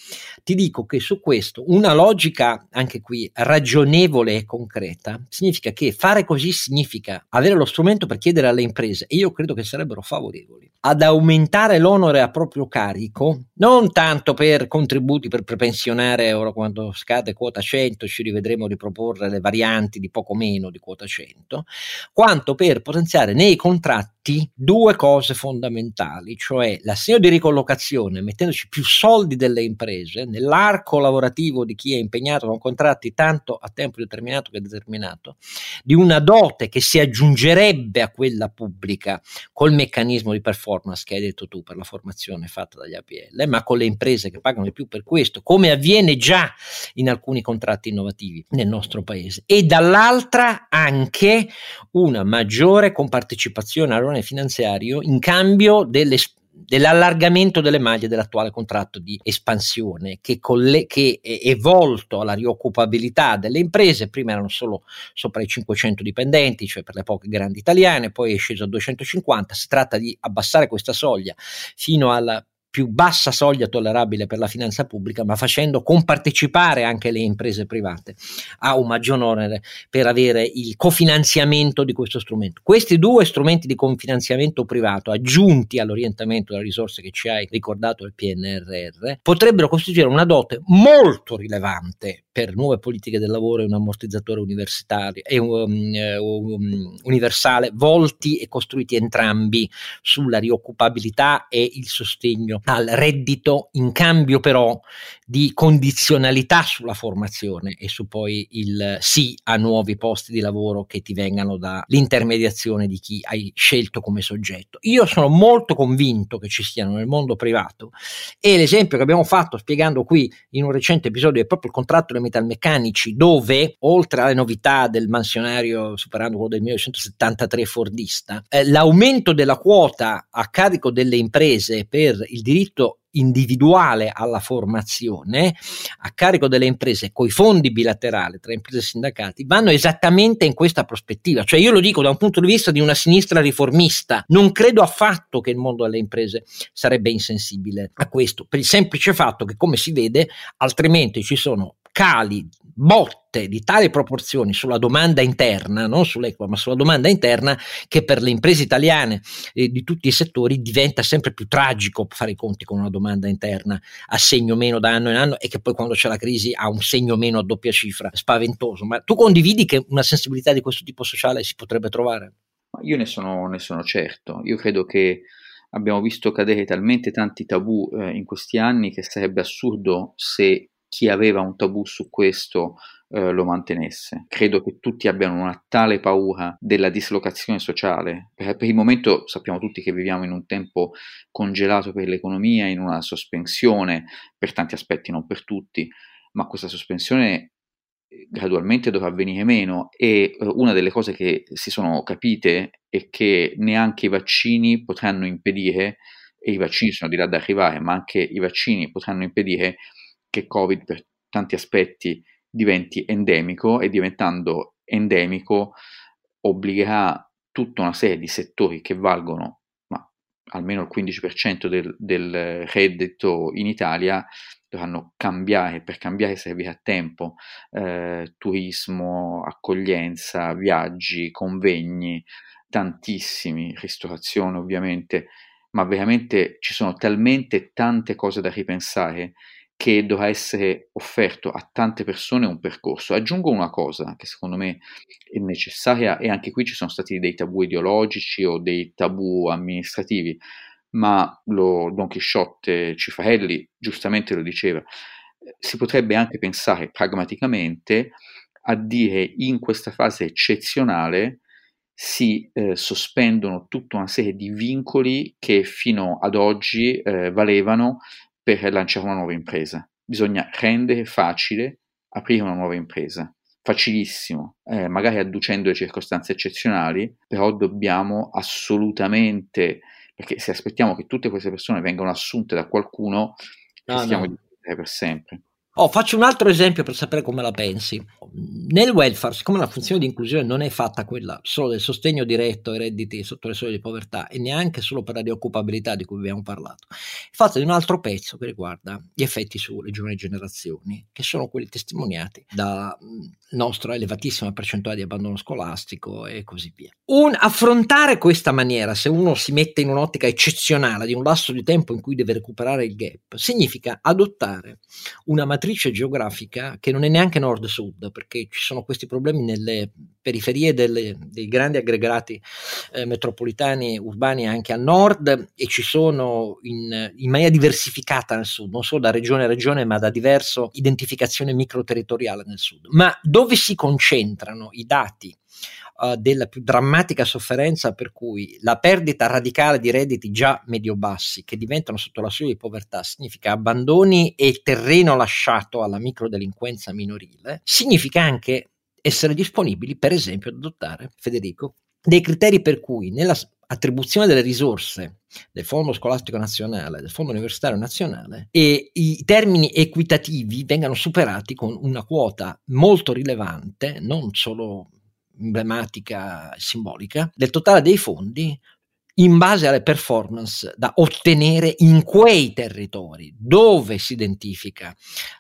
ti dico che su questo una logica anche qui ragionevole e concreta significa che fare così significa avere lo strumento per chiedere alle imprese e io credo che sarebbe sarebbero favorevoli ad aumentare l'onore a proprio carico, non tanto per contributi per prepensionare ora quando scade quota 100 ci rivedremo riproporre le varianti di poco meno di quota 100, quanto per potenziare nei contratti due cose fondamentali, cioè l'assegno di ricollocazione, mettendoci più soldi delle imprese nell'arco lavorativo di chi è impegnato con contratti tanto a tempo determinato che determinato, di una dote che si aggiungerebbe a quella pubblica col meccanismo di performance che hai detto tu per la formazione fatta dagli APL, ma con le imprese che pagano di più per questo, come avviene già in alcuni contratti innovativi nel nostro paese, e dall'altra anche una maggiore compartecipazione all'unione finanziario in cambio delle dell'allargamento delle maglie dell'attuale contratto di espansione che, colle- che, è volto alla rioccupabilità delle imprese, prima erano solo sopra i 500 dipendenti, cioè per le poche grandi italiane, poi è sceso a 250, si tratta di abbassare questa soglia fino alla più bassa soglia tollerabile per la finanza pubblica, ma facendo compartecipare anche le imprese private a un maggior onere per avere il cofinanziamento di questo strumento. Questi due strumenti di cofinanziamento privato, aggiunti all'orientamento delle risorse che ci hai ricordato del PNRR, potrebbero costituire una dote molto rilevante per nuove politiche del lavoro e un ammortizzatore universitario e um, um, universale volti e costruiti entrambi sulla rioccupabilità e il sostegno al reddito in cambio però di condizionalità sulla formazione e su poi il sì a nuovi posti di lavoro che ti vengano dall'intermediazione di chi hai scelto come soggetto. Io sono molto convinto che ci siano nel mondo privato e l'esempio che abbiamo fatto spiegando qui in un recente episodio è proprio il contratto metalmeccanici, dove oltre alle novità del mansionario superando quello del 1973 Fordista, eh, l'aumento della quota a carico delle imprese per il diritto individuale alla formazione a carico delle imprese coi fondi bilaterali tra imprese e sindacati vanno esattamente in questa prospettiva. Cioè io lo dico da un punto di vista di una sinistra riformista, non credo affatto che il mondo delle imprese sarebbe insensibile a questo, per il semplice fatto che come si vede altrimenti ci sono cali, botte di tali proporzioni sulla domanda interna, non sull'equa, ma sulla domanda interna, che per le imprese italiane eh, di tutti i settori diventa sempre più tragico fare i conti con una domanda interna a segno meno da anno in anno e che poi quando c'è la crisi ha un segno meno a doppia cifra, spaventoso. Ma tu condividi che una sensibilità di questo tipo sociale si potrebbe trovare? Io ne sono, ne sono certo. Io credo che abbiamo visto cadere talmente tanti tabù eh, in questi anni che sarebbe assurdo se chi aveva un tabù su questo eh, lo mantenesse. Credo che tutti abbiano una tale paura della dislocazione sociale. Per, per, il momento sappiamo tutti che viviamo in un tempo congelato per l'economia, in una sospensione, per tanti aspetti, non per tutti, ma questa sospensione eh, gradualmente dovrà venire meno e una delle cose che si sono capite è che neanche i vaccini potranno impedire, e i vaccini sono di là da arrivare, ma anche i vaccini potranno impedire che Covid per tanti aspetti diventi endemico e diventando endemico obbligherà tutta una serie di settori che valgono ma almeno il 15% del, del reddito in Italia dovranno cambiare, per cambiare servirà tempo, eh, turismo, accoglienza, viaggi, convegni, tantissimi, ristorazione ovviamente, ma veramente ci sono talmente tante cose da ripensare che dovrà essere offerto a tante persone un percorso. Aggiungo una cosa che secondo me è necessaria e anche qui ci sono stati dei tabù ideologici o dei tabù amministrativi, ma lo Don Chisciotte Cifarelli giustamente lo diceva, si potrebbe anche pensare pragmaticamente a dire in questa fase eccezionale si eh, sospendono tutta una serie di vincoli che fino ad oggi eh, valevano per lanciare una nuova impresa. Bisogna rendere facile aprire una nuova impresa. Facilissimo, eh, magari adducendo le circostanze eccezionali, però dobbiamo assolutamente, perché se aspettiamo che tutte queste persone vengano assunte da qualcuno, no, stiamo no. di per sempre. Oh, faccio un altro esempio per sapere come la pensi. Nel welfare, siccome la funzione di inclusione non è fatta quella solo del sogno diretto ai redditi sotto le soglie di povertà e neanche solo per la rioccupabilità di cui abbiamo parlato, è fatta di un altro pezzo che riguarda gli effetti sulle giovani generazioni, che sono quelli testimoniati dalla nostra elevatissima percentuale di abbandono scolastico e così via. Un, affrontare questa maniera, se uno si mette in un'ottica eccezionale di un lasso di tempo in cui deve recuperare il gap, significa adottare una matrice matrice geografica che non è neanche nord-sud, perché ci sono questi problemi nelle periferie delle, dei grandi aggregati eh, metropolitani urbani anche al nord e ci sono in, in, maniera diversificata nel sud, non solo da regione a regione, ma da diversa identificazione microterritoriale nel sud. Ma dove si concentrano i dati uh, della più drammatica sofferenza per cui la perdita radicale di redditi già medio-bassi che diventano sotto la soglia di povertà significa abbandoni e terreno lasciato alla microdelinquenza minorile, significa anche essere disponibili, per esempio, ad adottare, Federico, dei criteri per cui nella attribuzione delle risorse del Fondo Scolastico Nazionale, del Fondo Universitario Nazionale e i termini equitativi vengano superati con una quota molto rilevante, non solo emblematica simbolica del totale dei fondi in base alle performance da ottenere in quei territori dove si identifica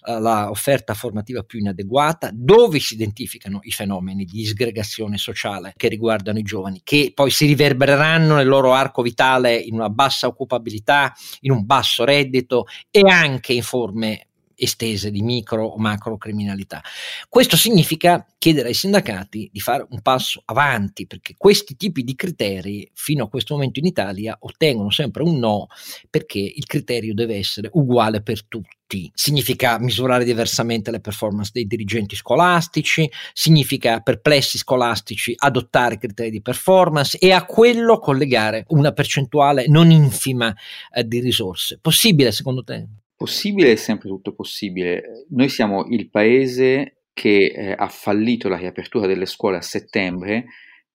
uh, l'offerta formativa più inadeguata, dove si identificano i fenomeni di disgregazione sociale che riguardano i giovani, che poi si riverbereranno nel loro arco vitale in una bassa occupabilità, in un basso reddito e anche in forme estese di micro o macro criminalità. Questo significa chiedere ai sindacati di fare un passo avanti, perché questi tipi di criteri fino a questo momento in Italia ottengono sempre un no, perché il criterio deve essere uguale per tutti. Significa misurare diversamente le performance dei dirigenti scolastici, significa per plessi scolastici adottare criteri di performance e a quello collegare una percentuale non infima eh, di risorse. Possibile secondo te? Possibile è sempre tutto possibile. Noi siamo il paese che eh, ha fallito la riapertura delle scuole a settembre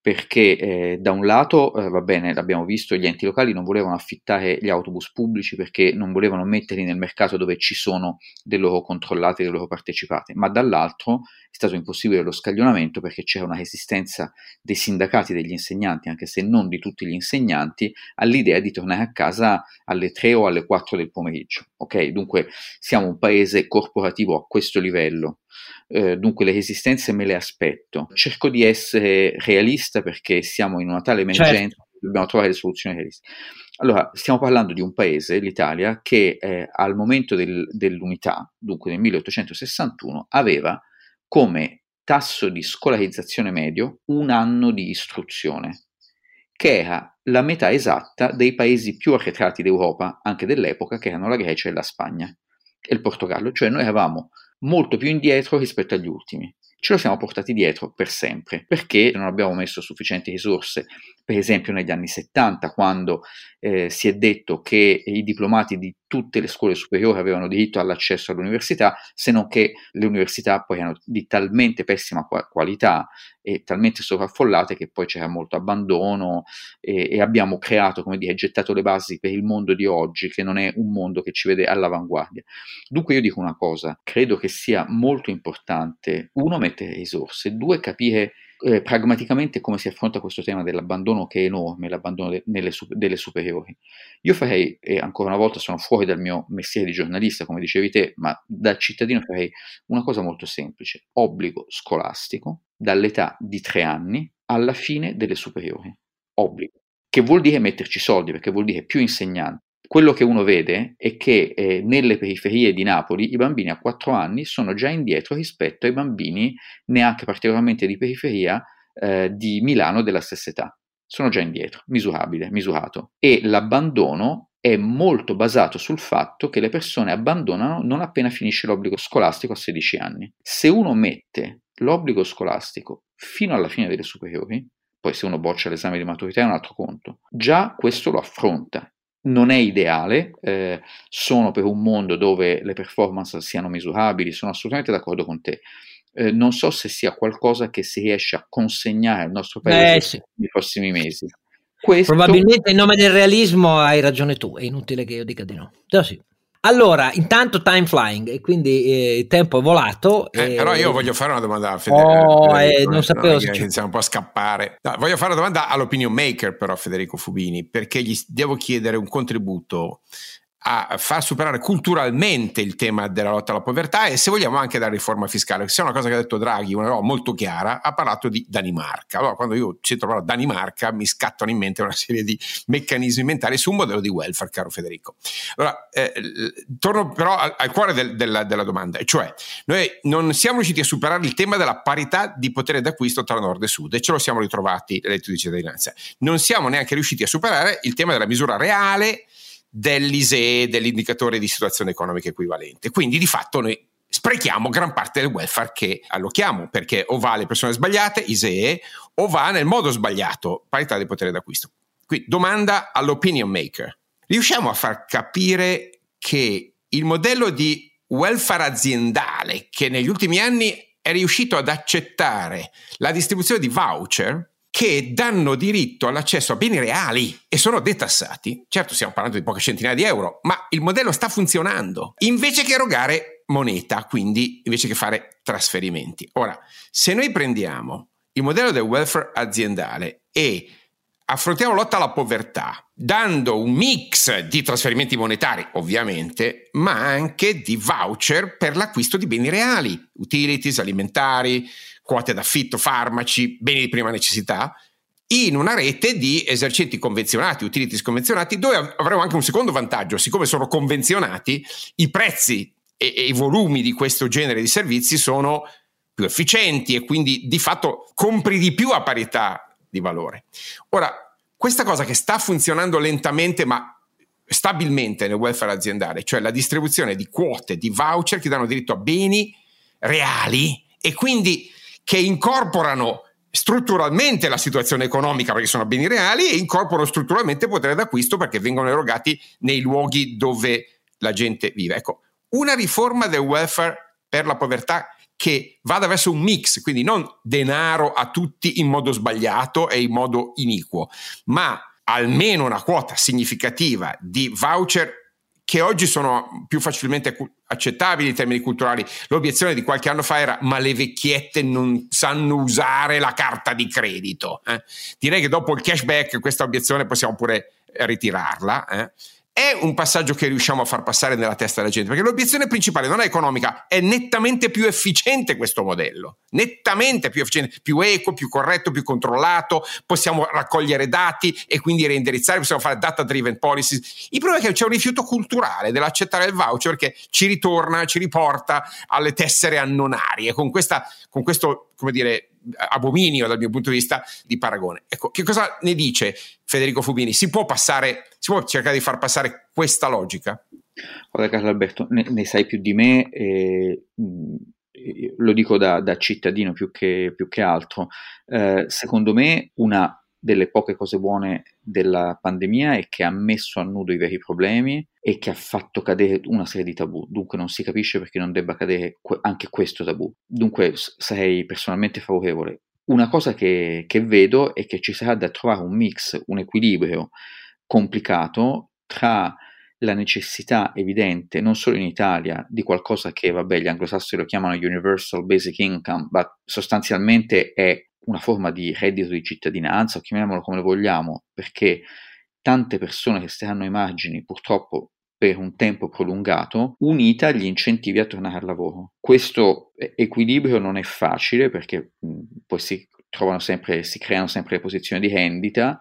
perché eh, da un lato, eh, va bene, l'abbiamo visto, gli enti locali non volevano affittare gli autobus pubblici perché non volevano metterli nel mercato dove ci sono dei loro controllati, dei loro partecipati, ma dall'altro è stato impossibile lo scaglionamento perché c'era una resistenza dei sindacati degli insegnanti, anche se non di tutti gli insegnanti, all'idea di tornare a casa alle 3 o alle 4 del pomeriggio. Ok, dunque siamo un paese corporativo a questo livello eh, dunque le resistenze me le aspetto. Cerco di essere realista perché siamo in una tale emergenza certo. dobbiamo trovare le soluzioni realistiche. Allora, stiamo parlando di un paese, l'Italia, che eh, al momento del, dell'unità, dunque nel 1861, aveva come tasso di scolarizzazione medio un anno di istruzione, che era la metà esatta dei paesi più arretrati d'Europa, anche dell'epoca, che erano la Grecia e la Spagna e il Portogallo. Cioè noi avevamo molto più indietro rispetto agli ultimi. Ce lo siamo portati dietro per sempre perché non abbiamo messo sufficienti risorse per esempio negli anni 70, quando eh, si è detto che i diplomati di tutte le scuole superiori avevano diritto all'accesso all'università, se non che le università poi erano di talmente pessima qualità e talmente sovraffollate che poi c'era molto abbandono e, e, abbiamo creato, come dire, gettato le basi per il mondo di oggi, che non è un mondo che ci vede all'avanguardia. Dunque io dico una cosa, credo che sia molto importante, uno, mettere risorse, due, capire eh, pragmaticamente come si affronta questo tema dell'abbandono che è enorme, l'abbandono de- nelle, delle superiori. Io farei, e ancora una volta sono fuori dal mio mestiere di giornalista, come dicevi te, ma da cittadino farei una cosa molto semplice, obbligo scolastico dall'età di tre anni alla fine delle superiori. Obbligo. Che vuol dire metterci soldi, perché vuol dire più insegnanti, quello che uno vede è che eh, nelle periferie di Napoli i bambini a 4 anni sono già indietro rispetto ai bambini neanche particolarmente di periferia eh, di Milano della stessa età. Sono già indietro, misurabile, misurato. E l'abbandono è molto basato sul fatto che le persone abbandonano non appena finisce l'obbligo scolastico a 16 anni. Se uno mette l'obbligo scolastico fino alla fine delle superiori, poi se uno boccia l'esame di maturità è un altro conto, già questo lo affronta non è ideale, eh, sono per un mondo dove le performance siano misurabili, sono assolutamente d'accordo con te. Eh, non so se sia qualcosa che si riesce a consegnare al nostro paese eh, sì. nei prossimi mesi. Questo... Probabilmente in nome del realismo hai ragione tu, è inutile che io dica di no. Però sì. Allora, intanto time flying e quindi eh, il tempo è volato. Eh, e... Però io voglio fare una domanda a Federico. Oh, eh, non sapevo no, se iniziamo un po' a scappare. No, voglio fare una domanda all'opinion maker però Federico Fubini, perché gli devo chiedere un contributo a far superare culturalmente il tema della lotta alla povertà e se vogliamo anche della riforma fiscale, se è una cosa che ha detto Draghi, una roba molto chiara, ha parlato di Danimarca. Allora quando io sento la parola Danimarca mi scattano in mente una serie di meccanismi mentali su un modello di welfare, caro Federico. Allora, eh, torno però al, al cuore del, della, della, domanda, cioè noi non siamo riusciti a superare il tema della parità di potere d'acquisto tra nord e sud e ce lo siamo ritrovati reddito di cittadinanza. Non siamo neanche riusciti a superare il tema della misura reale dell'ISEE, dell'indicatore di situazione economica equivalente. Quindi di fatto noi sprechiamo gran parte del welfare che allochiamo, perché o va alle persone sbagliate, ISEE, o va nel modo sbagliato, parità di potere d'acquisto. Quindi domanda all'opinion maker. Riusciamo a far capire che il modello di welfare aziendale che negli ultimi anni è riuscito ad accettare la distribuzione di voucher che danno diritto all'accesso a beni reali e sono detassati. Certo, stiamo parlando di poche centinaia di euro, ma il modello sta funzionando. Invece che erogare moneta, quindi invece che fare trasferimenti. Ora, se noi prendiamo il modello del welfare aziendale e affrontiamo lotta alla povertà, dando un mix di trasferimenti monetari, ovviamente, ma anche di voucher per l'acquisto di beni reali, utilities, alimentari, quote d'affitto, farmaci, beni di prima necessità, in una rete di esercenti convenzionati, utilities convenzionati, dove avremo anche un secondo vantaggio, siccome sono convenzionati, i prezzi e, e i volumi di questo genere di servizi sono più efficienti e quindi di fatto compri di più a parità di valore. Ora, questa cosa che sta funzionando lentamente ma stabilmente nel welfare aziendale, cioè la distribuzione di quote, di voucher che danno diritto a beni reali e quindi che incorporano strutturalmente la situazione economica perché sono beni reali e incorporano strutturalmente potere d'acquisto perché vengono erogati nei luoghi dove la gente vive. Ecco, una riforma del welfare per la povertà che vada verso un mix, quindi non denaro a tutti in modo sbagliato e in modo iniquo, ma almeno una quota significativa di voucher che oggi sono più facilmente accettabili in termini culturali. L'obiezione di qualche anno fa era ma le vecchiette non sanno usare la carta di credito. Eh? Direi che dopo il cashback questa obiezione possiamo pure ritirarla. Eh? È un passaggio che riusciamo a far passare nella testa della gente, perché l'obiezione principale non è economica, è nettamente più efficiente questo modello, nettamente più efficiente, più equo, più corretto, più controllato, possiamo raccogliere dati e quindi reindirizzare, possiamo fare data driven policies. Il problema è che c'è un rifiuto culturale dell'accettare il voucher perché ci ritorna, ci riporta alle tessere annonarie, con, questa, con questo, come dire, abominio dal mio punto di vista di paragone. Ecco, che cosa ne dice Federico Fubini? Si può passare, si può cercare di far passare questa logica? Guarda Carlo Alberto, ne, ne sai più di me e mh, lo dico da, da cittadino più che, più che altro. Eh, secondo me una delle poche cose buone della pandemia è che ha messo a nudo i veri problemi e che ha fatto cadere una serie di tabù. Dunque non si capisce perché non debba cadere anche questo tabù. Dunque sarei personalmente favorevole. Una cosa che, che vedo è che ci sarà da trovare un mix, un equilibrio complicato tra la necessità evidente, non solo in Italia, di qualcosa che, vabbè, gli anglosassoni lo chiamano Universal Basic Income, ma sostanzialmente è una forma di reddito di cittadinanza, o chiamiamolo come vogliamo, perché tante persone che staranno ai margini, purtroppo per un tempo prolungato, unita agli incentivi a tornare al lavoro. Questo equilibrio non è facile perché poi si trovano sempre, si creano sempre le posizioni di rendita,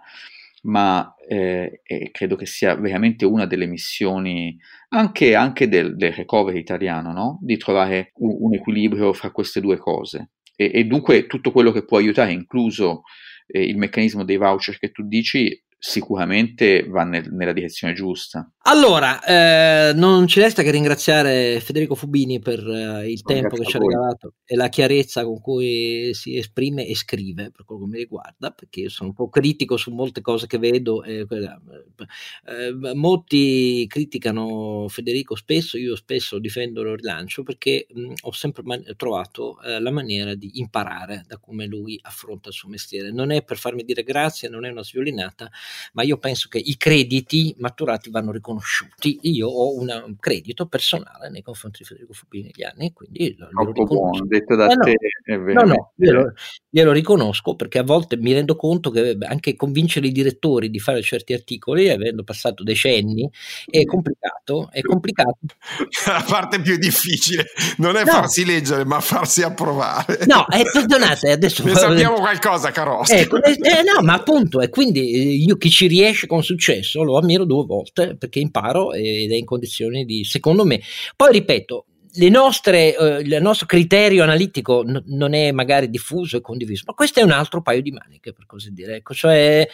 ma eh, credo che sia veramente una delle missioni anche, anche del, del, recovery italiano, no? di trovare un, un equilibrio fra queste due cose e, e dunque tutto quello che può aiutare, incluso eh, il meccanismo dei voucher che tu dici, sicuramente va nel, nella direzione giusta. Allora, eh, non ci resta che ringraziare Federico Fubini per eh, il tempo che ci ha regalato e la chiarezza con cui si esprime e scrive, per quello che mi riguarda, perché io sono un po' critico su molte cose che vedo. Eh, eh molti criticano Federico spesso, io spesso difendo lo rilancio perché mh, ho sempre man- trovato eh, la maniera di imparare da come lui affronta il suo mestiere. Non è per farmi dire grazie, non è una sviolinata, ma io penso che i crediti maturati vanno riconosciuti. Io ho una, un credito personale nei confronti di Federico Fubini negli anni, quindi lo, lo riconosco. Buono, detto da eh no, te è vero. No, no, glielo, glielo, riconosco perché a volte mi rendo conto che anche convincere i direttori di fare certi articoli, avendo passato decenni, è complicato. È complicato. La parte più difficile non è no. farsi leggere, ma farsi approvare. No, eh, perdonate, adesso... Ne sappiamo qualcosa, Carosca. Ecco, eh, eh, no, ma appunto, e quindi eh, io chi ci riesce con successo lo ammiro due volte perché imparo ed è in condizioni di, secondo me, poi ripeto, nostre, eh, il nostro criterio analitico n- non è magari diffuso e condiviso, ma questo è un altro paio di maniche, per così dire. Ecco, cioè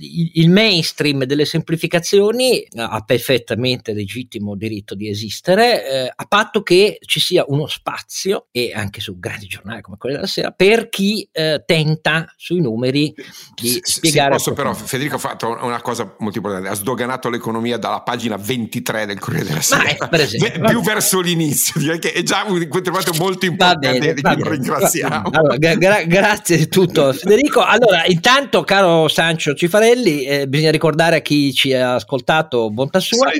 il, il mainstream delle semplificazioni ha perfettamente legittimo diritto di esistere, eh, a patto che ci sia uno spazio, e anche su grandi giornali come quelli della sera, per chi eh, tenta sui numeri di S- spiegare. Sì, posso però, Federico ha fatto una cosa molto importante, ha sdoganato l'economia dalla pagina 23 del Corriere della Sera, ma, esempio, più verso l'inizio direi che è già un contributo molto importante, bene, quindi lo ringraziamo. Allora, gra- grazie di tutto Federico. Allora, intanto, caro Sancio Cifarelli, eh, bisogna ricordare a chi ci ha ascoltato, bontà sua,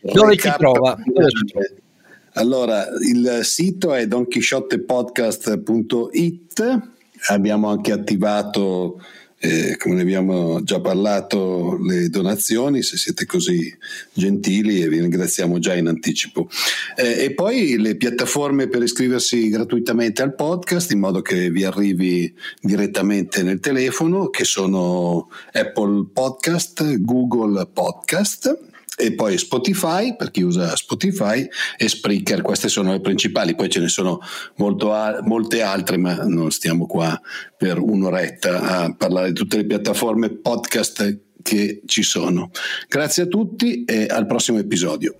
dove ci trova? Dove ci trova? Allora, il sito è donchisciottepodcast.it, abbiamo anche attivato eh, come ne abbiamo già parlato, le donazioni, se siete così gentili e vi ringraziamo già in anticipo. Eh, e poi le piattaforme per iscriversi gratuitamente al podcast in modo che vi arrivi direttamente nel telefono, che sono Apple Podcast, Google Podcast e poi Spotify per chi usa Spotify e Spreaker, queste sono le principali, poi ce ne sono a- molte altre, ma non stiamo qua per un'oretta a parlare di tutte le piattaforme podcast che ci sono. Grazie a tutti e al prossimo episodio.